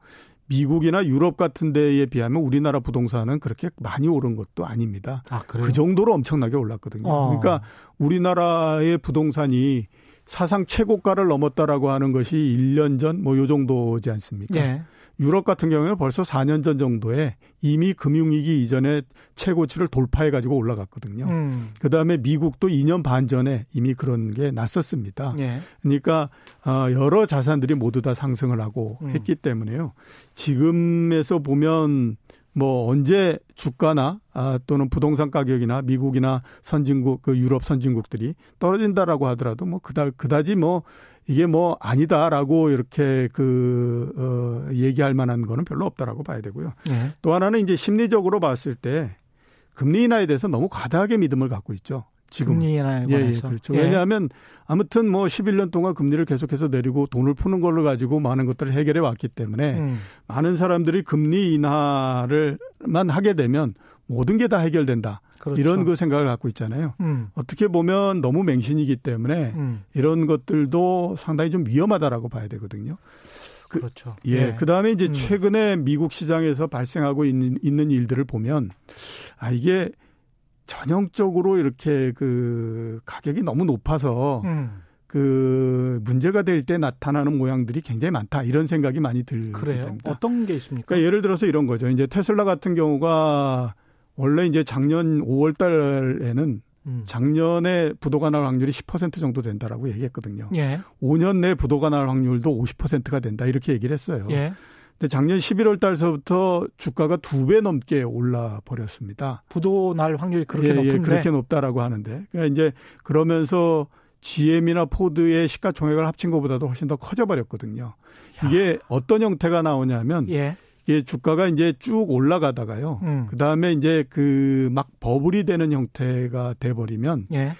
미국이나 유럽 같은 데에 비하면 우리나라 부동산은 그렇게 많이 오른 것도 아닙니다. 아, 그 정도로 엄청나게 올랐거든요. 어. 그러니까 우리나라의 부동산이 사상 최고가를 넘었다라고 하는 것이 1년 전 뭐 요 정도지 않습니까? 네. 유럽 같은 경우에는 벌써 4년 전 정도에 이미 금융위기 이전에 최고치를 돌파해 가지고 올라갔거든요. 음. 그 다음에 미국도 2년 반 전에 이미 그런 게 났었습니다. 예. 그러니까 어, 여러 자산들이 모두 다 상승을 하고 음. 했기 때문에요. 지금에서 보면 뭐 언제 주가나 아 또는 부동산 가격이나 미국이나 선진국 그 유럽 선진국들이 떨어진다라고 하더라도 뭐 그다 그다지 뭐 이게 뭐 아니다라고 이렇게 그, 어, 얘기할 만한 거는 별로 없다라고 봐야 되고요. 네. 또 하나는 이제 심리적으로 봤을 때 금리 인하에 대해서 너무 과다하게 믿음을 갖고 있죠. 지금. 금리 인하에 예, 예, 그렇죠. 예. 왜냐하면 아무튼 뭐 11년 동안 금리를 계속해서 내리고 돈을 푸는 걸로 가지고 많은 것들을 해결해 왔기 때문에 음. 많은 사람들이 금리 인하를만 하게 되면 모든 게 다 해결된다. 그렇죠. 이런 그 생각을 갖고 있잖아요. 음. 어떻게 보면 너무 맹신이기 때문에 음. 이런 것들도 상당히 좀 위험하다라고 봐야 되거든요. 그, 그렇죠. 예. 네. 그 다음에 이제 음. 최근에 미국 시장에서 발생하고 있는, 있는 일들을 보면 아, 이게 전형적으로 이렇게 그 가격이 너무 높아서 음. 그 문제가 될 때 나타나는 모양들이 굉장히 많다 이런 생각이 많이 들게 그래요? 됩니다. 어떤 게 있습니까? 그러니까 예를 들어서 이런 거죠. 이제 테슬라 같은 경우가 원래 이제 작년 5월 달에는 음. 작년에 부도가 날 확률이 10% 정도 된다라고 얘기했거든요. 예. 5년 내 부도가 날 확률도 50%가 된다 이렇게 얘기를 했어요. 예. 근데 작년 11월 달서부터 주가가 두 배 넘게 올라 버렸습니다. 부도 날 확률이 그렇게 예, 높은데 예, 그렇게 높다라고 하는데 그러니까 이제 그러면서 GM이나 포드의 시가총액을 합친 것보다도 훨씬 더 커져 버렸거든요. 이게 어떤 형태가 나오냐면 예. 이게 주가가 이제 쭉 올라가다가요. 음. 그 다음에 이제 그 막 버블이 되는 형태가 돼 버리면 예.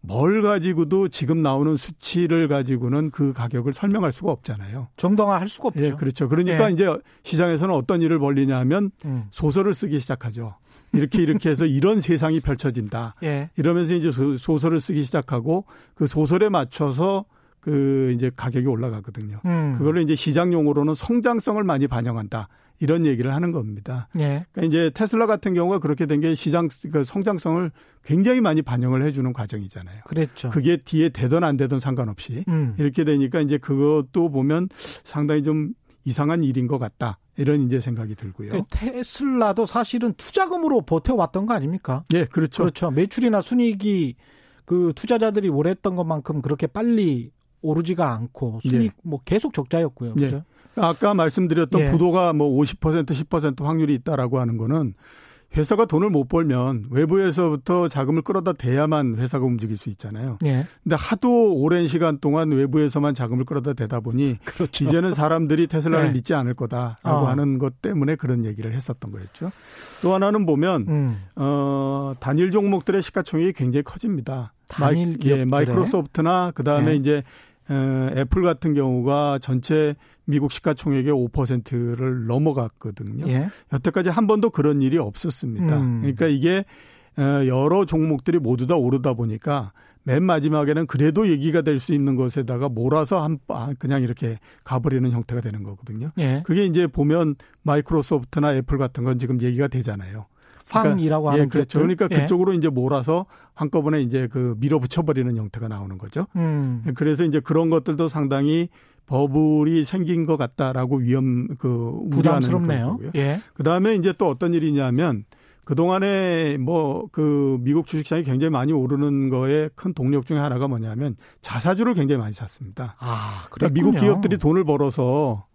뭘 가지고도 지금 나오는 수치를 가지고는 그 가격을 설명할 수가 없잖아요. 정당화 할 수가 없죠. 예, 그렇죠. 그러니까 예. 이제 시장에서는 어떤 일을 벌리냐면 음. 소설을 쓰기 시작하죠. 이렇게 이렇게 해서 이런 세상이 펼쳐진다. 예. 이러면서 이제 소설을 쓰기 시작하고 그 소설에 맞춰서 그 이제 가격이 올라가거든요. 음. 그걸로 이제 시장 용어로는 성장성을 많이 반영한다. 이런 얘기를 하는 겁니다. 예. 그러니까 이제 테슬라 같은 경우가 그렇게 된 게 시장 그 성장성을 굉장히 많이 반영을 해주는 과정이잖아요. 그랬죠. 그게 뒤에 되든 안 되든 상관없이 음. 이렇게 되니까 이제 그것도 보면 상당히 좀 이상한 일인 것 같다. 이런 이제 생각이 들고요. 그 테슬라도 사실은 투자금으로 버텨왔던 거 아닙니까? 예, 그렇죠. 그렇죠. 매출이나 순이익이 그 투자자들이 원했던 것만큼 그렇게 빨리 오르지가 않고 순이익 예. 뭐 계속 적자였고요. 예. 그죠? 예. 아까 말씀드렸던 예. 부도가 뭐 50% 10% 확률이 있다라고 하는 거는 회사가 돈을 못 벌면 외부에서부터 자금을 끌어다 대야만 회사가 움직일 수 있잖아요. 예. 근데 하도 오랜 시간 동안 외부에서만 자금을 끌어다 대다 보니 그렇죠. 이제는 사람들이 테슬라를 네. 믿지 않을 거다라고 어. 하는 것 때문에 그런 얘기를 했었던 거였죠. 또 하나는 보면 음. 어 단일 종목들의 시가총액이 굉장히 커집니다. 단일 마이, 예, 마이크로소프트나 그다음에 네. 이제 에, 애플 같은 경우가 전체 미국 시가총액의 5%를 넘어갔거든요. 예. 여태까지 한 번도 그런 일이 없었습니다. 음. 그러니까 이게 여러 종목들이 모두 다 오르다 보니까 맨 마지막에는 그래도 얘기가 될 수 있는 것에다가 몰아서 한 그냥 이렇게 가버리는 형태가 되는 거거든요. 예. 그게 이제 보면 마이크로소프트나 애플 같은 건 지금 얘기가 되잖아요. 팡이라고 그러니까, 하는 예, 그렇죠. 그러니까 예. 그쪽으로 이제 몰아서 한꺼번에 이제 그 밀어붙여 버리는 형태가 나오는 거죠. 음. 그래서 이제 그런 것들도 상당히 버블이 생긴 것 같다라고 위험 그 부담스럽네요. 예. 그다음에 이제 또 어떤 일이냐면 그동안에 뭐 그 미국 주식시장이 굉장히 많이 오르는 거에 큰 동력 중에 하나가 뭐냐면 자사주를 굉장히 많이 샀습니다. 아, 그러니까 미국 기업들이 돈을 벌어서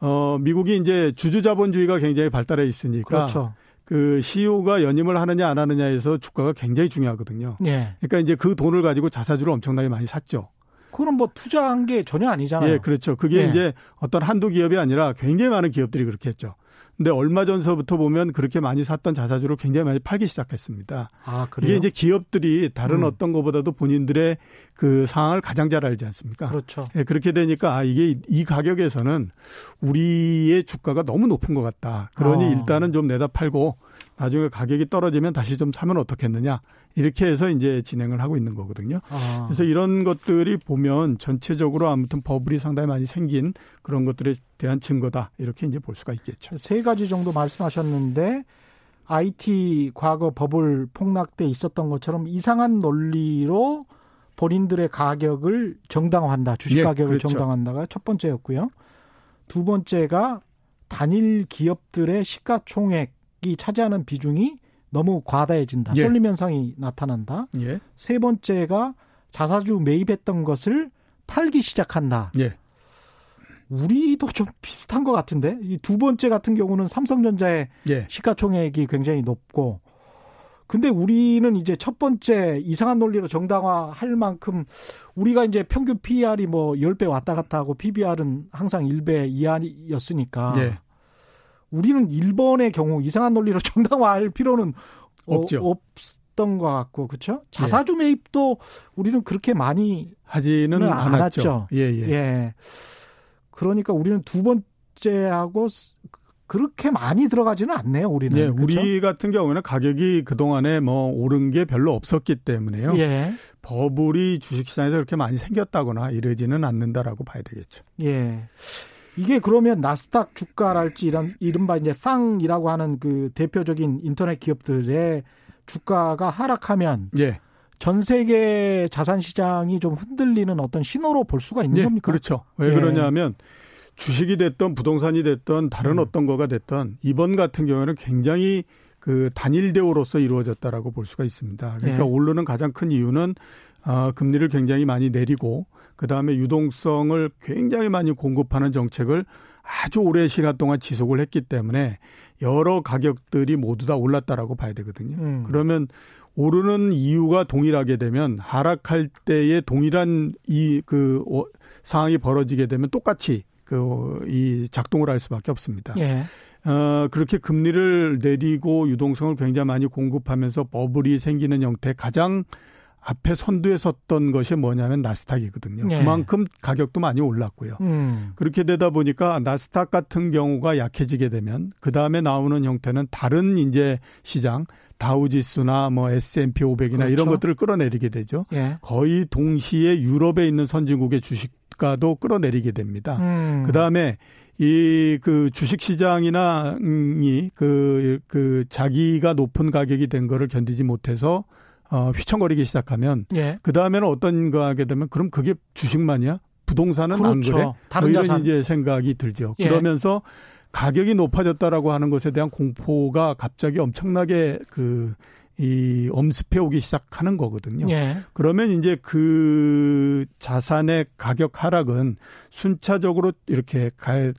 어 미국이 이제 주주 자본주의가 굉장히 발달해 있으니까 그렇죠. 그 CEO가 연임을 하느냐 안 하느냐에서 주가가 굉장히 중요하거든요. 예. 그러니까 이제 그 돈을 가지고 자사주를 엄청나게 많이 샀죠. 그건 뭐 투자한 게 전혀 아니잖아요. 예, 그렇죠. 그게 예. 이제 어떤 한두 기업이 아니라 굉장히 많은 기업들이 그렇게 했죠. 근데 얼마 전서부터 보면 그렇게 많이 샀던 자사주를 굉장히 많이 팔기 시작했습니다. 아, 그래요? 이게 이제 기업들이 다른 음. 어떤 것보다도 본인들의 그 상황을 가장 잘 알지 않습니까? 그렇죠. 예, 그렇게 되니까 아 이게 이 가격에서는 우리의 주가가 너무 높은 것 같다. 그러니 어. 일단은 좀 내다 팔고 나중에 가격이 떨어지면 다시 좀 사면 어떻겠느냐. 이렇게 해서 이제 진행을 하고 있는 거거든요. 아. 그래서 이런 것들이 보면 전체적으로 아무튼 버블이 상당히 많이 생긴 그런 것들에 대한 증거다. 이렇게 이제 볼 수가 있겠죠. 세 가지 정도 말씀하셨는데 IT 과거 버블 폭락 때 있었던 것처럼 이상한 논리로 본인들의 가격을 정당화한다. 주식 예, 가격을 그렇죠. 정당화한다가 첫 번째였고요. 두 번째가 단일 기업들의 시가총액 이 차지하는 비중이 너무 과다해진다. 예. 쏠림 현상이 나타난다. 예. 세 번째가 자사주 매입했던 것을 팔기 시작한다. 예. 우리도 좀 비슷한 것 같은데 이 두 번째 같은 경우는 삼성전자의 예. 시가총액이 굉장히 높고 근데 우리는 이제 첫 번째 이상한 논리로 정당화할 만큼 우리가 이제 평균 PER이 뭐 10배 왔다 갔다 하고 PBR은 항상 1배 이하였으니까 예. 우리는 일본의 경우 이상한 논리로 정당화할 필요는 어, 없죠. 어, 없던 것 같고 그렇죠? 자사주 매입도 우리는 그렇게 많이 하지는 않았죠. 예, 예. 예. 그러니까 우리는 두 번째하고 그렇게 많이 들어가지는 않네요, 우리는. 예, 그렇죠? 우리 같은 경우는 가격이 그동안에 뭐 오른 게 별로 없었기 때문에요. 예. 버블이 주식시장에서 그렇게 많이 생겼다거나 이러지는 않는다라고 봐야 되겠죠. 예. 이게 그러면 나스닥 주가랄지 이런 이른바 이제 팡이라고 하는 그 대표적인 인터넷 기업들의 주가가 하락하면 예. 전 세계 자산 시장이 좀 흔들리는 어떤 신호로 볼 수가 있는 예, 겁니까? 그렇죠. 왜 예. 그러냐면 주식이 됐던 부동산이 됐던 다른 음. 어떤 거가 됐던 이번 같은 경우에는 굉장히 그 단일 대우로서 이루어졌다라고 볼 수가 있습니다. 그러니까 예. 오르는 가장 큰 이유는 아, 금리를 굉장히 많이 내리고 그 다음에 유동성을 굉장히 많이 공급하는 정책을 아주 오랜 시간 동안 지속을 했기 때문에 여러 가격들이 모두 다 올랐다라고 봐야 되거든요. 음. 그러면 오르는 이유가 동일하게 되면 하락할 때에 동일한 이그 어, 상황이 벌어지게 되면 똑같이 그 이 작동을 할 수밖에 없습니다. 예. 어, 그렇게 금리를 내리고 유동성을 굉장히 많이 공급하면서 버블이 생기는 형태 가장 앞에 선두에 섰던 것이 뭐냐면 나스닥이거든요. 네. 그만큼 가격도 많이 올랐고요. 음. 그렇게 되다 보니까 나스닥 같은 경우가 약해지게 되면 그 다음에 나오는 형태는 다른 이제 시장 다우지수나 뭐 S&P 500이나 그렇죠. 이런 것들을 끌어내리게 되죠. 예. 거의 동시에 유럽에 있는 선진국의 주식가도 끌어내리게 됩니다. 음. 그 다음에 이 그 주식 시장이나 이그그 그 자기가 높은 가격이 된 거를 견디지 못해서 어, 휘청거리기 시작하면 예. 그 다음에는 어떤 거 하게 되면 그럼 그게 주식만이야? 부동산은 그렇죠. 안 그래? 뭐 다른 뭐 이런 자산. 이제 생각이 들죠. 예. 그러면서 가격이 높아졌다라고 하는 것에 대한 공포가 갑자기 엄청나게 그 이 엄습해 오기 시작하는 거거든요. 예. 그러면 이제 그 자산의 가격 하락은 순차적으로 이렇게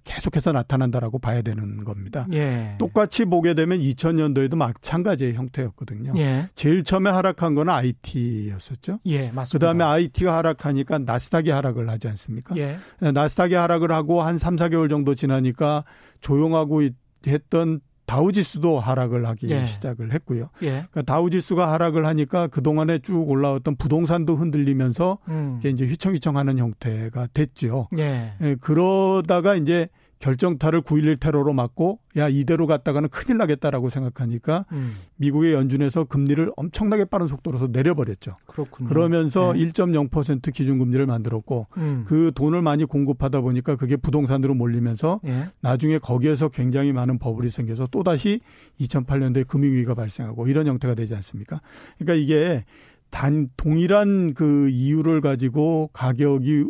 계속해서 나타난다라고 봐야 되는 겁니다. 예. 똑같이 보게 되면 2000년도에도 마찬가지의 형태였거든요. 예. 제일 처음에 하락한 거는 IT였었죠. 예, 맞습니다. 그다음에 IT가 하락하니까 나스닥이 하락을 하지 않습니까? 예. 나스닥이 하락을 하고 한 3, 4개월 정도 지나니까 조용하고 했던 다우지수도 하락을 하기 예. 시작을 했고요. 예. 그러니까 다우지수가 하락을 하니까 그 동안에 쭉 올라왔던 부동산도 흔들리면서 음. 이제 휘청휘청하는 형태가 됐죠. 예. 예. 그러다가 이제 결정타를 9.11 테러로 맞고 야 이대로 갔다가는 큰일 나겠다라고 생각하니까 음. 미국의 연준에서 금리를 엄청나게 빠른 속도로 내려버렸죠. 그렇군요. 그러면서 네. 1.0% 기준금리를 만들었고 음. 그 돈을 많이 공급하다 보니까 그게 부동산으로 몰리면서 네. 나중에 거기에서 굉장히 많은 버블이 생겨서 또다시 2008년도에 금융위기가 발생하고 이런 형태가 되지 않습니까? 그러니까 이게 단 동일한 그 이유를 가지고 가격이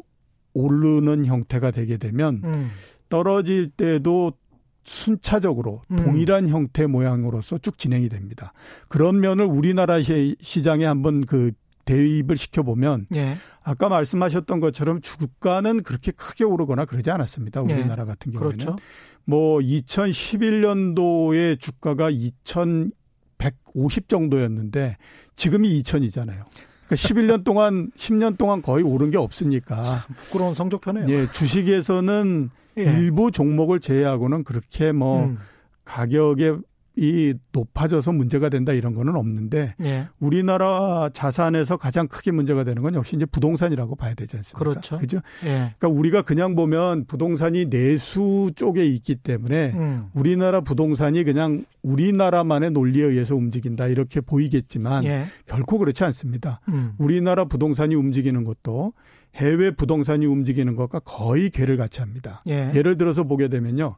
오르는 형태가 되게 되면 음. 떨어질 때도 순차적으로 음. 동일한 형태 모양으로서 쭉 진행이 됩니다. 그런 면을 우리나라 시장에 한번 그 대입을 시켜보면 예. 아까 말씀하셨던 것처럼 주가는 그렇게 크게 오르거나 그러지 않았습니다. 예. 우리나라 예. 같은 경우에는. 그렇죠. 뭐 2011년도에 주가가 2150 정도였는데 지금이 2000이잖아요. 그러니까 11년 동안 10년 동안 거의 오른 게 없으니까 부끄러운 성적표네요. 예, 주식에서는 예. 일부 종목을 제외하고는 그렇게 뭐 음. 가격에 이 높아져서 문제가 된다 이런 거는 없는데 예. 우리나라 자산에서 가장 크게 문제가 되는 건 역시 이제 부동산이라고 봐야 되지 않습니까? 그렇죠. 그죠? 예. 그러니까 우리가 그냥 보면 부동산이 내수 쪽에 있기 때문에 음. 우리나라 부동산이 그냥 우리나라만의 논리에 의해서 움직인다 이렇게 보이겠지만 예. 결코 그렇지 않습니다. 음. 우리나라 부동산이 움직이는 것도 해외 부동산이 움직이는 것과 거의 괴를 같이 합니다. 예. 예를 들어서 보게 되면요.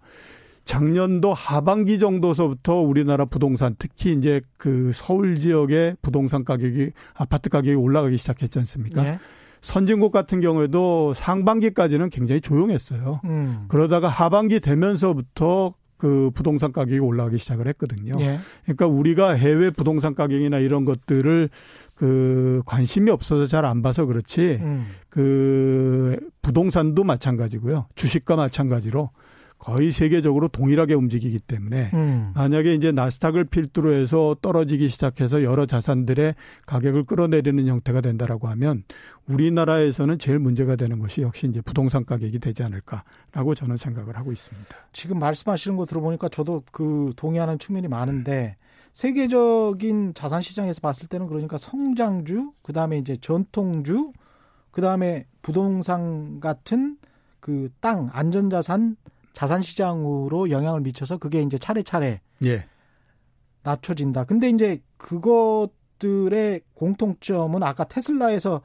작년도 하반기 정도서부터 우리나라 부동산 특히 이제 그 서울 지역의 부동산 가격이 아파트 가격이 올라가기 시작했지 않습니까? 네. 선진국 같은 경우에도 상반기까지는 굉장히 조용했어요. 음. 그러다가 하반기 되면서부터 그 부동산 가격이 올라가기 시작을 했거든요. 예. 그러니까 우리가 해외 부동산 가격이나 이런 것들을 그 관심이 없어서 잘 안 봐서 그렇지 음. 그 부동산도 마찬가지고요. 주식과 마찬가지로 거의 세계적으로 동일하게 움직이기 때문에 음. 만약에 이제 나스닥을 필두로 해서 떨어지기 시작해서 여러 자산들의 가격을 끌어내리는 형태가 된다라고 하면 우리나라에서는 제일 문제가 되는 것이 역시 이제 부동산 가격이 되지 않을까라고 저는 생각을 하고 있습니다. 지금 말씀하시는 거 들어보니까 저도 그 동의하는 측면이 많은데 세계적인 자산 시장에서 봤을 때는 그러니까 성장주, 그다음에 이제 전통주, 그다음에 부동산 같은 그 땅 안전 자산 자산 시장으로 영향을 미쳐서 그게 이제 차례차례 예. 낮춰진다. 근데 이제 그것들의 공통점은 아까 테슬라에서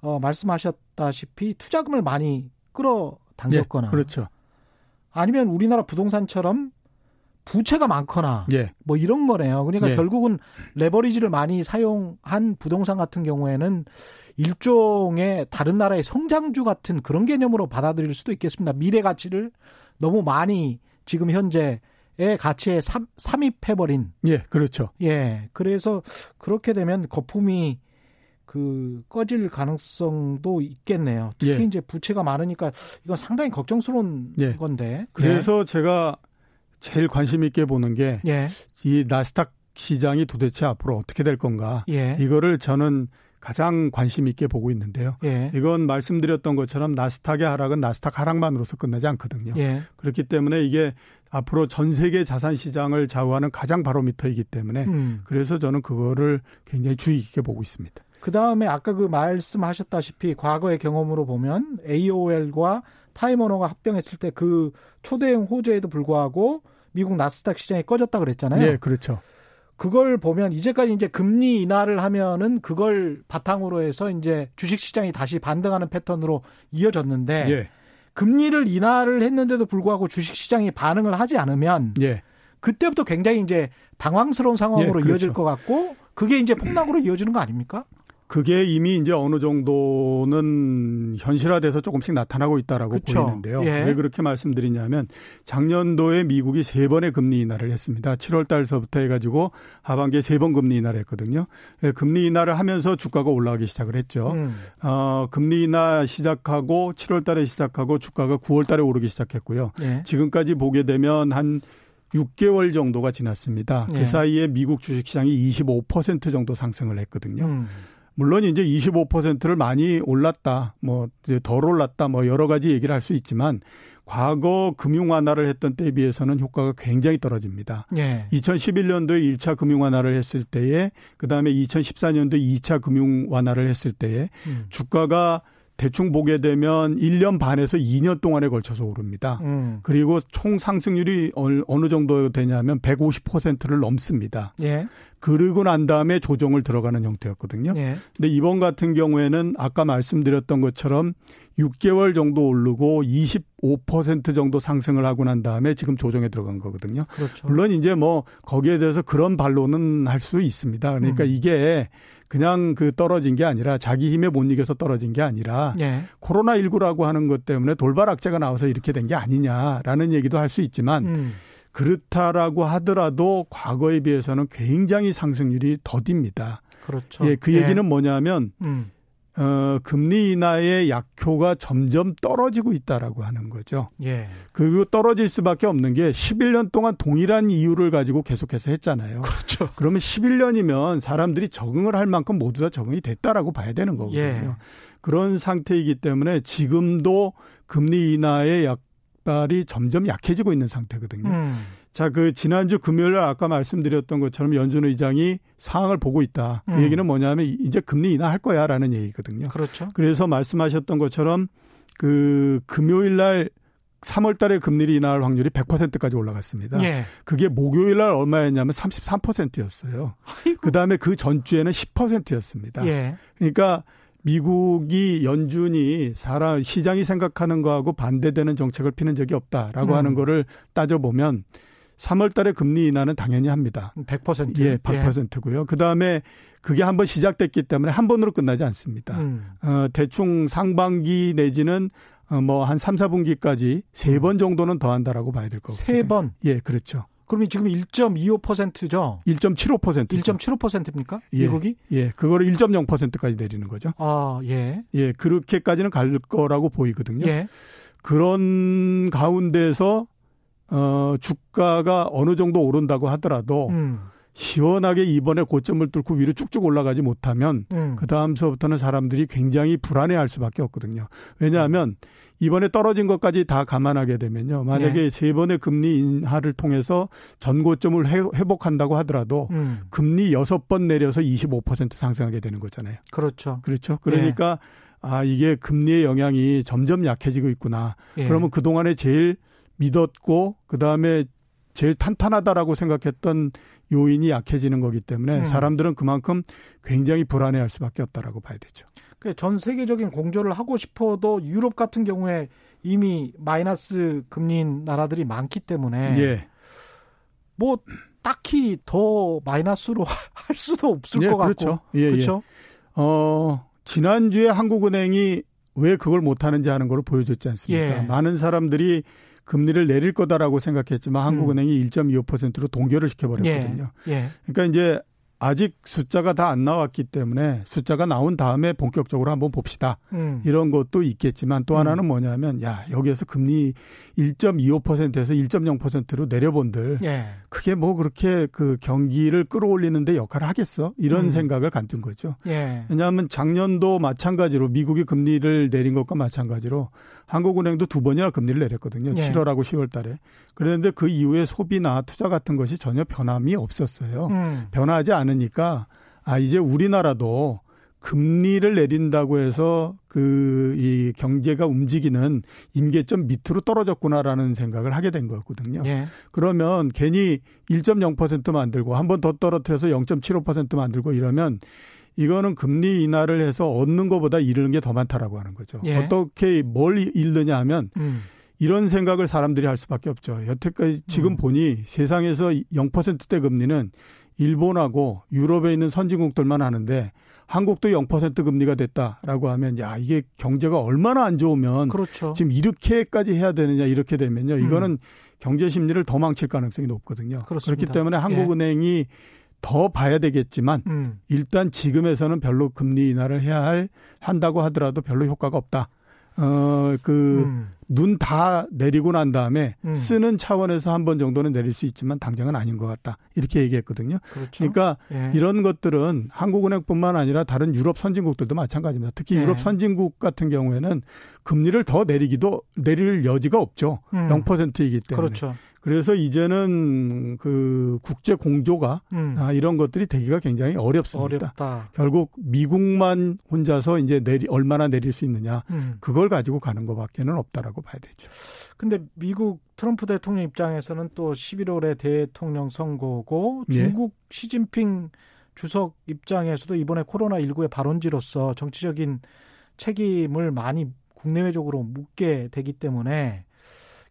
어, 말씀하셨다시피 투자금을 많이 끌어당겼거나 예, 그렇죠. 아니면 우리나라 부동산처럼 부채가 많거나 예. 뭐 이런 거네요. 그러니까 예. 결국은 레버리지를 많이 사용한 부동산 같은 경우에는 일종의 다른 나라의 성장주 같은 그런 개념으로 받아들일 수도 있겠습니다. 미래 가치를 너무 많이 지금 현재의 가치에 삼, 삼입해버린. 예, 그렇죠. 예. 그래서 그렇게 되면 거품이 그 꺼질 가능성도 있겠네요. 특히 예. 이제 부채가 많으니까 이건 상당히 걱정스러운 예. 건데. 그래서 예. 제가 제일 관심 있게 보는 게이 예. 나스닥 시장이 도대체 앞으로 어떻게 될 건가. 예. 이거를 저는 가장 관심 있게 보고 있는데요. 예. 이건 말씀드렸던 것처럼 나스닥의 하락은 나스닥 하락만으로서 끝나지 않거든요. 예. 그렇기 때문에 이게 앞으로 전 세계 자산 시장을 좌우하는 가장 바로미터이기 때문에 음. 그래서 저는 그거를 굉장히 주의 깊게 보고 있습니다. 그 다음에 아까 그 말씀하셨다시피 과거의 경험으로 보면 AOL과 타이머너가 합병했을 때 그 초대형 호재에도 불구하고 미국 나스닥 시장이 꺼졌다 그랬잖아요. 네, 그렇죠. 그걸 보면 이제까지 이제 금리 인하를 하면은 그걸 바탕으로 해서 이제 주식 시장이 다시 반등하는 패턴으로 이어졌는데 예. 금리를 인하를 했는데도 불구하고 주식 시장이 반응을 하지 않으면 예. 그때부터 굉장히 이제 당황스러운 상황으로 예, 그렇죠. 이어질 것 같고 그게 이제 폭락으로 이어지는 거 아닙니까? 그게 이미 이제 어느 정도는 현실화돼서 조금씩 나타나고 있다라고 그렇죠. 보이는데요. 예. 왜 그렇게 말씀드리냐면 작년도에 미국이 세 번의 금리 인하를 했습니다. 7월 달서부터 해가지고 하반기에 세 번 금리 인하를 했거든요. 예, 금리 인하를 하면서 주가가 올라가기 시작을 했죠. 음. 어, 금리 인하 시작하고 7월 달에 시작하고 주가가 9월 달에 오르기 시작했고요. 예. 지금까지 보게 되면 한 6개월 정도가 지났습니다. 그 예. 사이에 미국 주식시장이 25% 정도 상승을 했거든요. 음. 물론 이제 25%를 많이 올랐다, 뭐 덜 올랐다, 뭐 여러 가지 얘기를 할 수 있지만 과거 금융 완화를 했던 때에 비해서는 효과가 굉장히 떨어집니다. 예. 2011년도에 1차 금융 완화를 했을 때에 그다음에 2014년도에 2차 금융 완화를 했을 때에 음. 주가가 대충 보게 되면 1년 반에서 2년 동안에 걸쳐서 오릅니다. 음. 그리고 총 상승률이 어느 정도 되냐면 150%를 넘습니다. 예. 그러고 난 다음에 조정을 들어가는 형태였거든요. 예. 근데 이번 같은 경우에는 아까 말씀드렸던 것처럼 6개월 정도 오르고 25% 정도 상승을 하고 난 다음에 지금 조정에 들어간 거거든요. 그렇죠. 물론 이제 뭐 거기에 대해서 그런 반론은 할 수 있습니다. 그러니까 음. 이게 그냥 그 떨어진 게 아니라 자기 힘에 못 이겨서 떨어진 게 아니라 예. 코로나 19라고 하는 것 때문에 돌발 악재가 나와서 이렇게 된 게 아니냐라는 얘기도 할 수 있지만 음. 그렇다라고 하더라도 과거에 비해서는 굉장히 상승률이 더딥니다. 그렇죠. 예, 그 예. 얘기는 뭐냐면 음. 어, 금리 인하의 약효가 점점 떨어지고 있다라고 하는 거죠. 예. 그리고 떨어질 수밖에 없는 게 11년 동안 동일한 이유를 가지고 계속해서 했잖아요. 그렇죠. 그러면 11년이면 사람들이 적응을 할 만큼 모두 다 적응이 됐다라고 봐야 되는 거거든요. 예. 그런 상태이기 때문에 지금도 금리 인하의 약발이 점점 약해지고 있는 상태거든요. 음. 자, 그 지난주 금요일 아까 말씀드렸던 것처럼 연준 의장이 상황을 보고 있다. 그 음. 얘기는 뭐냐면 이제 금리 인하할 거야라는 얘기거든요. 그렇죠. 그래서 말씀하셨던 것처럼 그 금요일 날 3월 달에 금리 인하할 확률이 100%까지 올라갔습니다. 예. 그게 목요일 날 얼마였냐면 33%였어요. 그 다음에 그 전주에는 10%였습니다. 예. 그러니까 미국이 연준이 사람 시장이 생각하는 거하고 반대되는 정책을 피는 적이 없다라고 음. 하는 거를 따져보면 3월 달에 금리 인하는 당연히 합니다. 100%? 예, 100%고요. 예. 그다음에 그게 한 번 시작됐기 때문에 한 번으로 끝나지 않습니다. 음. 어, 대충 상반기 내지는 어, 뭐한 3, 4분기까지 세 번 정도는 더 한다라고 봐야 될 거고. 세 번? 예, 그렇죠. 그러면 지금 1.25%죠? 1.75%. 1.75%입니까? 예, 미국이? 예, 그거를 1.0%까지 내리는 거죠. 아, 예. 예, 그렇게까지는 갈 거라고 보이거든요. 예. 그런 가운데서 어, 주가가 어느 정도 오른다고 하더라도 음. 시원하게 이번에 고점을 뚫고 위로 쭉쭉 올라가지 못하면 음. 그 다음서부터는 사람들이 굉장히 불안해할 수밖에 없거든요. 왜냐하면 이번에 떨어진 것까지 다 감안하게 되면요. 만약에 네. 세 번의 금리 인하를 통해서 전고점을 회복한다고 하더라도 음. 금리 여섯 번 내려서 25% 상승하게 되는 거잖아요. 그렇죠. 그렇죠. 그러니까 네. 아 이게 금리의 영향이 점점 약해지고 있구나. 예. 그러면 그 동안에 제일 믿었고 그 다음에 제일 탄탄하다라고 생각했던 요인이 약해지는 거기 때문에 음. 사람들은 그만큼 굉장히 불안해할 수밖에 없다라고 봐야 되죠. 전 세계적인 공조를 하고 싶어도 유럽 같은 경우에 이미 마이너스 금리인 나라들이 많기 때문에 예. 뭐 딱히 더 마이너스로 할 수도 없을 예, 것 그렇죠. 같고 예, 그렇죠. 예. 어 지난주에 한국은행이 왜 그걸 못하는지 하는 걸 보여줬지 않습니까? 예. 많은 사람들이 금리를 내릴 거다라고 생각했지만 한국은행이 음. 1.25%로 동결을 시켜버렸거든요. 예. 예. 그러니까 이제 아직 숫자가 다 안 나왔기 때문에 숫자가 나온 다음에 본격적으로 한번 봅시다. 음. 이런 것도 있겠지만 또 하나는 음. 뭐냐면 야 여기에서 금리 1.25%에서 1.0%로 내려본들 예. 그게 뭐 그렇게 그 경기를 끌어올리는데 역할을 하겠어? 이런 음. 생각을 갖는 거죠. 예. 왜냐하면 작년도 마찬가지로 미국이 금리를 내린 것과 마찬가지로 한국은행도 두 번이나 금리를 내렸거든요. 예. 7월하고 10월 달에. 그랬는데 그 이후에 소비나 투자 같은 것이 전혀 변함이 없었어요. 음. 변하지 않으니까 아 이제 우리나라도 금리를 내린다고 해서 그 이 경제가 움직이는 임계점 밑으로 떨어졌구나라는 생각을 하게 된 거거든요. 예. 그러면 괜히 1.0% 만들고 한 번 더 떨어뜨려서 0.75% 만들고 이러면 이거는 금리 인하를 해서 얻는 것보다 잃는 게 더 많다라고 하는 거죠. 예. 어떻게 뭘 잃느냐 하면 음. 이런 생각을 사람들이 할 수밖에 없죠. 여태까지 지금 음. 보니 세상에서 0%대 금리는 일본하고 유럽에 있는 선진국들만 하는데 한국도 0% 금리가 됐다라고 하면 야 이게 경제가 얼마나 안 좋으면 그렇죠. 지금 이렇게까지 해야 되느냐 이렇게 되면요 이거는 음. 경제 심리를 더 망칠 가능성이 높거든요. 그렇습니다. 그렇기 때문에 한국은행이 예. 더 봐야 되겠지만 음. 일단 지금에서는 별로 금리 인하를 해야 할 한다고 하더라도 별로 효과가 없다. 어, 그, 음. 눈 다 내리고 난 다음에 음. 쓰는 차원에서 한 번 정도는 내릴 수 있지만 당장은 아닌 것 같다. 이렇게 얘기했거든요. 그렇죠. 그러니까 예. 이런 것들은 한국은행뿐만 아니라 다른 유럽 선진국들도 마찬가지입니다. 특히 예. 유럽 선진국 같은 경우에는 금리를 더 내리기도 내릴 여지가 없죠. 음. 0%이기 때문에. 그렇죠. 그래서 이제는 그 국제 공조가 음. 아, 이런 것들이 되기가 굉장히 어렵습니다. 어렵다. 결국 미국만 혼자서 이제 내리 얼마나 내릴 수 있느냐 음. 그걸 가지고 가는 것밖에는 없다라고 봐야 되죠. 근데 미국 트럼프 대통령 입장에서는 또 11월에 대통령 선거고 예. 중국 예. 시진핑 주석 입장에서도 이번에 코로나 19의 발원지로서 정치적인 책임을 많이 국내외적으로 묻게 되기 때문에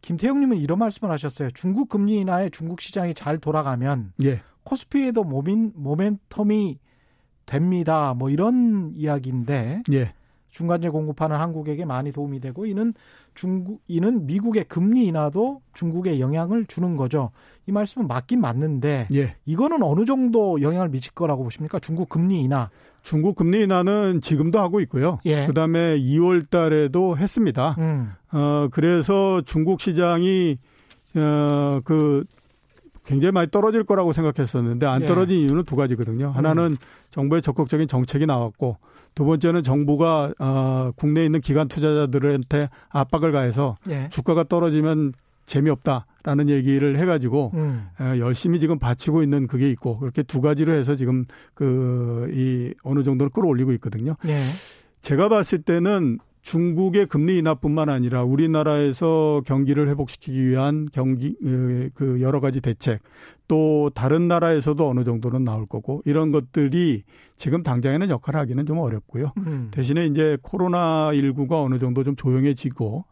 김태형님은 이런 말씀을 하셨어요. 중국 금리 인하에 중국 시장이 잘 돌아가면 예. 코스피에도 모민, 모멘텀이 됩니다. 뭐 이런 이야기인데 예. 중간재 공급하는 한국에게 많이 도움이 되고 이는 중국 이는 미국의 금리 인하도 중국에 영향을 주는 거죠. 이 말씀은 맞긴 맞는데 예. 이거는 어느 정도 영향을 미칠 거라고 보십니까? 중국 금리 인하. 중국 금리 인하는 지금도 하고 있고요. 예. 그다음에 2월 달에도 했습니다. 음. 어 그래서 중국 시장이 어그 굉장히 많이 떨어질 거라고 생각했었는데 안 예. 떨어진 예. 이유는 두 가지거든요. 하나는 음. 정부의 적극적인 정책이 나왔고 두 번째는 정부가 어, 국내에 있는 기관 투자자들한테 압박을 가해서 예. 주가가 떨어지면 재미없다라는 얘기를 해가지고 음. 열심히 지금 바치고 있는 그게 있고 그렇게 두 가지로 해서 지금 그 이 어느 정도는 끌어올리고 있거든요. 네. 제가 봤을 때는 중국의 금리 인하뿐만 아니라 우리나라에서 경기를 회복시키기 위한 경기 그 여러 가지 대책 또 다른 나라에서도 어느 정도는 나올 거고 이런 것들이 지금 당장에는 역할을 하기는 좀 어렵고요. 음. 대신에 이제 코로나 19가 어느 정도 좀 조용해지고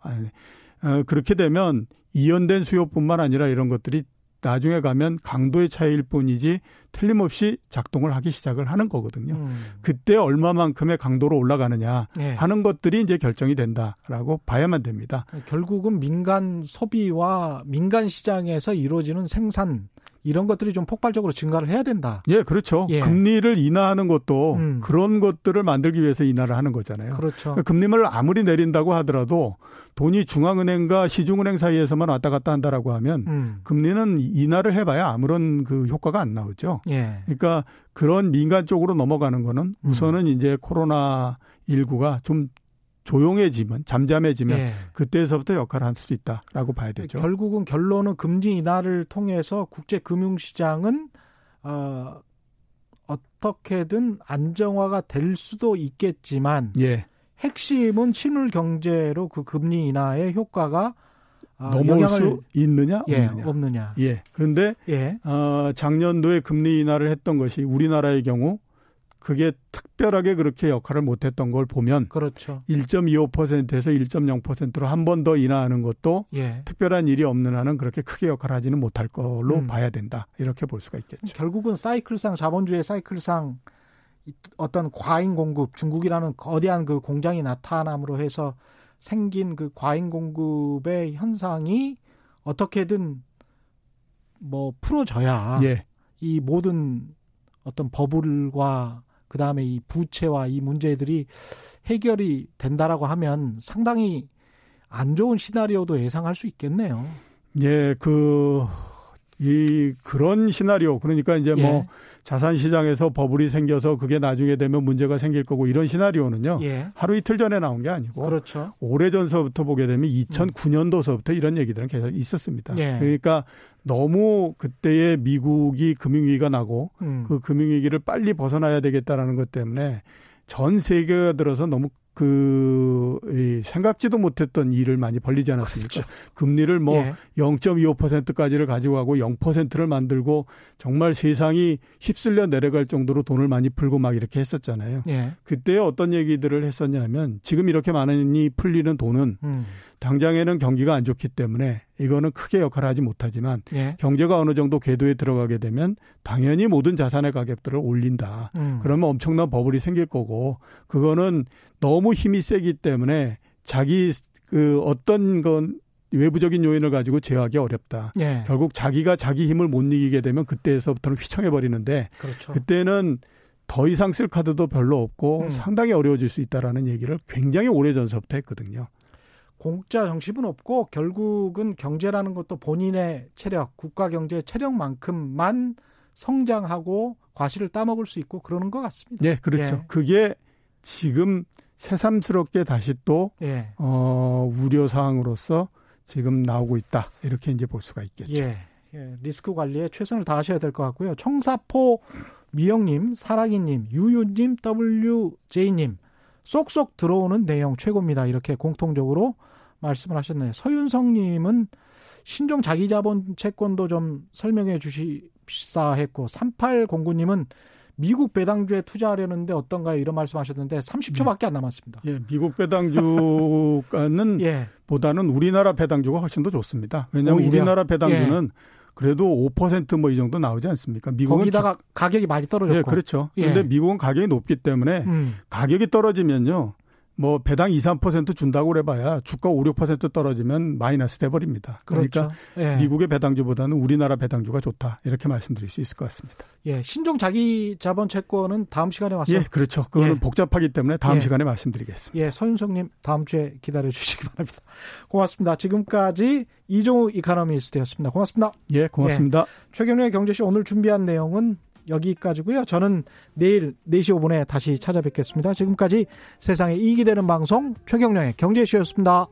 어, 그렇게 되면 이연된 수요뿐만 아니라 이런 것들이 나중에 가면 강도의 차이일 뿐이지 틀림없이 작동을 하기 시작을 하는 거거든요. 음. 그때 얼마만큼의 강도로 올라가느냐 네. 하는 것들이 이제 결정이 된다라고 봐야만 됩니다. 결국은 민간 소비와 민간 시장에서 이루어지는 생산 이런 것들이 좀 폭발적으로 증가를 해야 된다. 예, 그렇죠. 예. 금리를 인하하는 것도 음. 그런 것들을 만들기 위해서 인하를 하는 거잖아요. 그렇죠. 그러니까 금리를 아무리 내린다고 하더라도 돈이 중앙은행과 시중은행 사이에서만 왔다 갔다 한다라고 하면 음. 금리는 인하를 해봐야 아무런 그 효과가 안 나오죠. 예. 그러니까 그런 민간 쪽으로 넘어가는 거는 음. 우선은 음. 이제 코로나 19가 좀 조용해지면 잠잠해지면 예. 그때서부터 역할을 할 수 있다라고 봐야 되죠. 결국은 결론은 금리 인하를 통해서 국제 금융 시장은 어 어떻게든 안정화가 될 수도 있겠지만 예. 핵심은 실물 경제로 그 금리 인하의 효과가 아, 넘어올 수 있느냐 예, 없느냐. 없느냐. 예. 그런데 예. 어, 작년도에 금리 인하를 했던 것이 우리나라의 경우 그게 특별하게 그렇게 역할을 못했던 걸 보면 그렇죠. 1.25%에서 1.0%로 한 번 더 인하하는 것도 예. 특별한 일이 없는 한은 그렇게 크게 역할을 하지는 못할 걸로 음. 봐야 된다 이렇게 볼 수가 있겠죠. 결국은 사이클상 자본주의 사이클상 어떤 과잉 공급 중국이라는 거대한 그 공장이 나타남으로 해서 생긴 그 과잉 공급의 현상이 어떻게든 뭐 풀어져야 예. 이 모든 어떤 버블과 그 다음에 이 부채와 이 문제들이 해결이 된다라고 하면 상당히 안 좋은 시나리오도 예상할 수 있겠네요. 예, 그, 이, 그런 시나리오. 그러니까 이제 뭐 예. 뭐 자산 시장에서 버블이 생겨서 그게 나중에 되면 문제가 생길 거고 이런 시나리오는요. 예. 하루 이틀 전에 나온 게 아니고. 그렇죠. 오래전서부터 보게 되면 2009년도서부터 이런 얘기들은 계속 있었습니다. 예. 그러니까 너무 그때의 미국이 금융위기가 나고 음. 그 금융위기를 빨리 벗어나야 되겠다라는 것 때문에 전 세계가 들어서 너무 그 생각지도 못했던 일을 많이 벌리지 않았습니까? 그렇죠. 금리를 뭐 예. 0.25%까지를 가지고 가고 0%를 만들고 정말 세상이 휩쓸려 내려갈 정도로 돈을 많이 풀고 막 이렇게 했었잖아요. 예. 그때 어떤 얘기들을 했었냐면 지금 이렇게 많이 풀리는 돈은 음. 당장에는 경기가 안 좋기 때문에 이거는 크게 역할을 하지 못하지만 예. 경제가 어느 정도 궤도에 들어가게 되면 당연히 모든 자산의 가격들을 올린다. 음. 그러면 엄청난 버블이 생길 거고 그거는 너무 힘이 세기 때문에 자기 그 어떤 건 외부적인 요인을 가지고 제어하기 어렵다. 예. 결국 자기가 자기 힘을 못 이기게 되면 그때에서부터는 휘청해 버리는데 그렇죠. 그때는 더 이상 쓸 카드도 별로 없고 음. 상당히 어려워질 수 있다라는 얘기를 굉장히 오래 전서부터 했거든요. 공짜 정식은 없고 결국은 경제라는 것도 본인의 체력, 국가 경제 체력만큼만 성장하고 과실을 따먹을 수 있고 그러는 것 같습니다. 네, 그렇죠. 예. 그게 지금 새삼스럽게 다시 또 예. 어, 우려 사항으로서 지금 나오고 있다 이렇게 이제 볼 수가 있겠죠. 예. 예. 리스크 관리에 최선을 다하셔야 될 것 같고요. 청사포 미영님, 사랑이님, 유유님, WJ님 쏙쏙 들어오는 내용 최고입니다. 이렇게 공통적으로 말씀을 하셨네요. 서윤성님은 신종 자기자본 채권도 좀 설명해 주시사 했고 3809님은 미국 배당주에 투자하려는데 어떤가요? 이런 말씀하셨는데 30초밖에 안 남았습니다. 예, 미국 배당주가는 예. 보다는 우리나라 배당주가 훨씬 더 좋습니다. 왜냐하면 오히려. 우리나라 배당주는 예. 그래도 5%뭐 이 정도 나오지 않습니까? 미국은 거기다가 주... 가격이 많이 떨어졌고. 예, 그렇죠. 그런데 예. 미국은 가격이 높기 때문에 음. 가격이 떨어지면요. 뭐 배당 2, 3% 준다고 그래봐야 주가 5, 6% 떨어지면 마이너스 돼버립니다. 그러니까 그렇죠. 예. 미국의 배당주보다는 우리나라 배당주가 좋다 이렇게 말씀드릴 수 있을 것 같습니다. 예, 신종 자기 자본 채권은 다음 시간에 와서 예, 그렇죠. 그거는 예. 복잡하기 때문에 다음 예. 시간에 말씀드리겠습니다. 예, 서윤성님 다음 주에 기다려 주시기 바랍니다. 고맙습니다. 지금까지 이종우 이카노미스트였습니다. 고맙습니다. 예, 고맙습니다. 예, 최경련의 경제쇼 오늘 준비한 내용은 여기까지고요. 저는 내일 4시 5분에 다시 찾아뵙겠습니다. 지금까지 세상에 이익이 되는 방송 최경령의 경제쇼였습니다.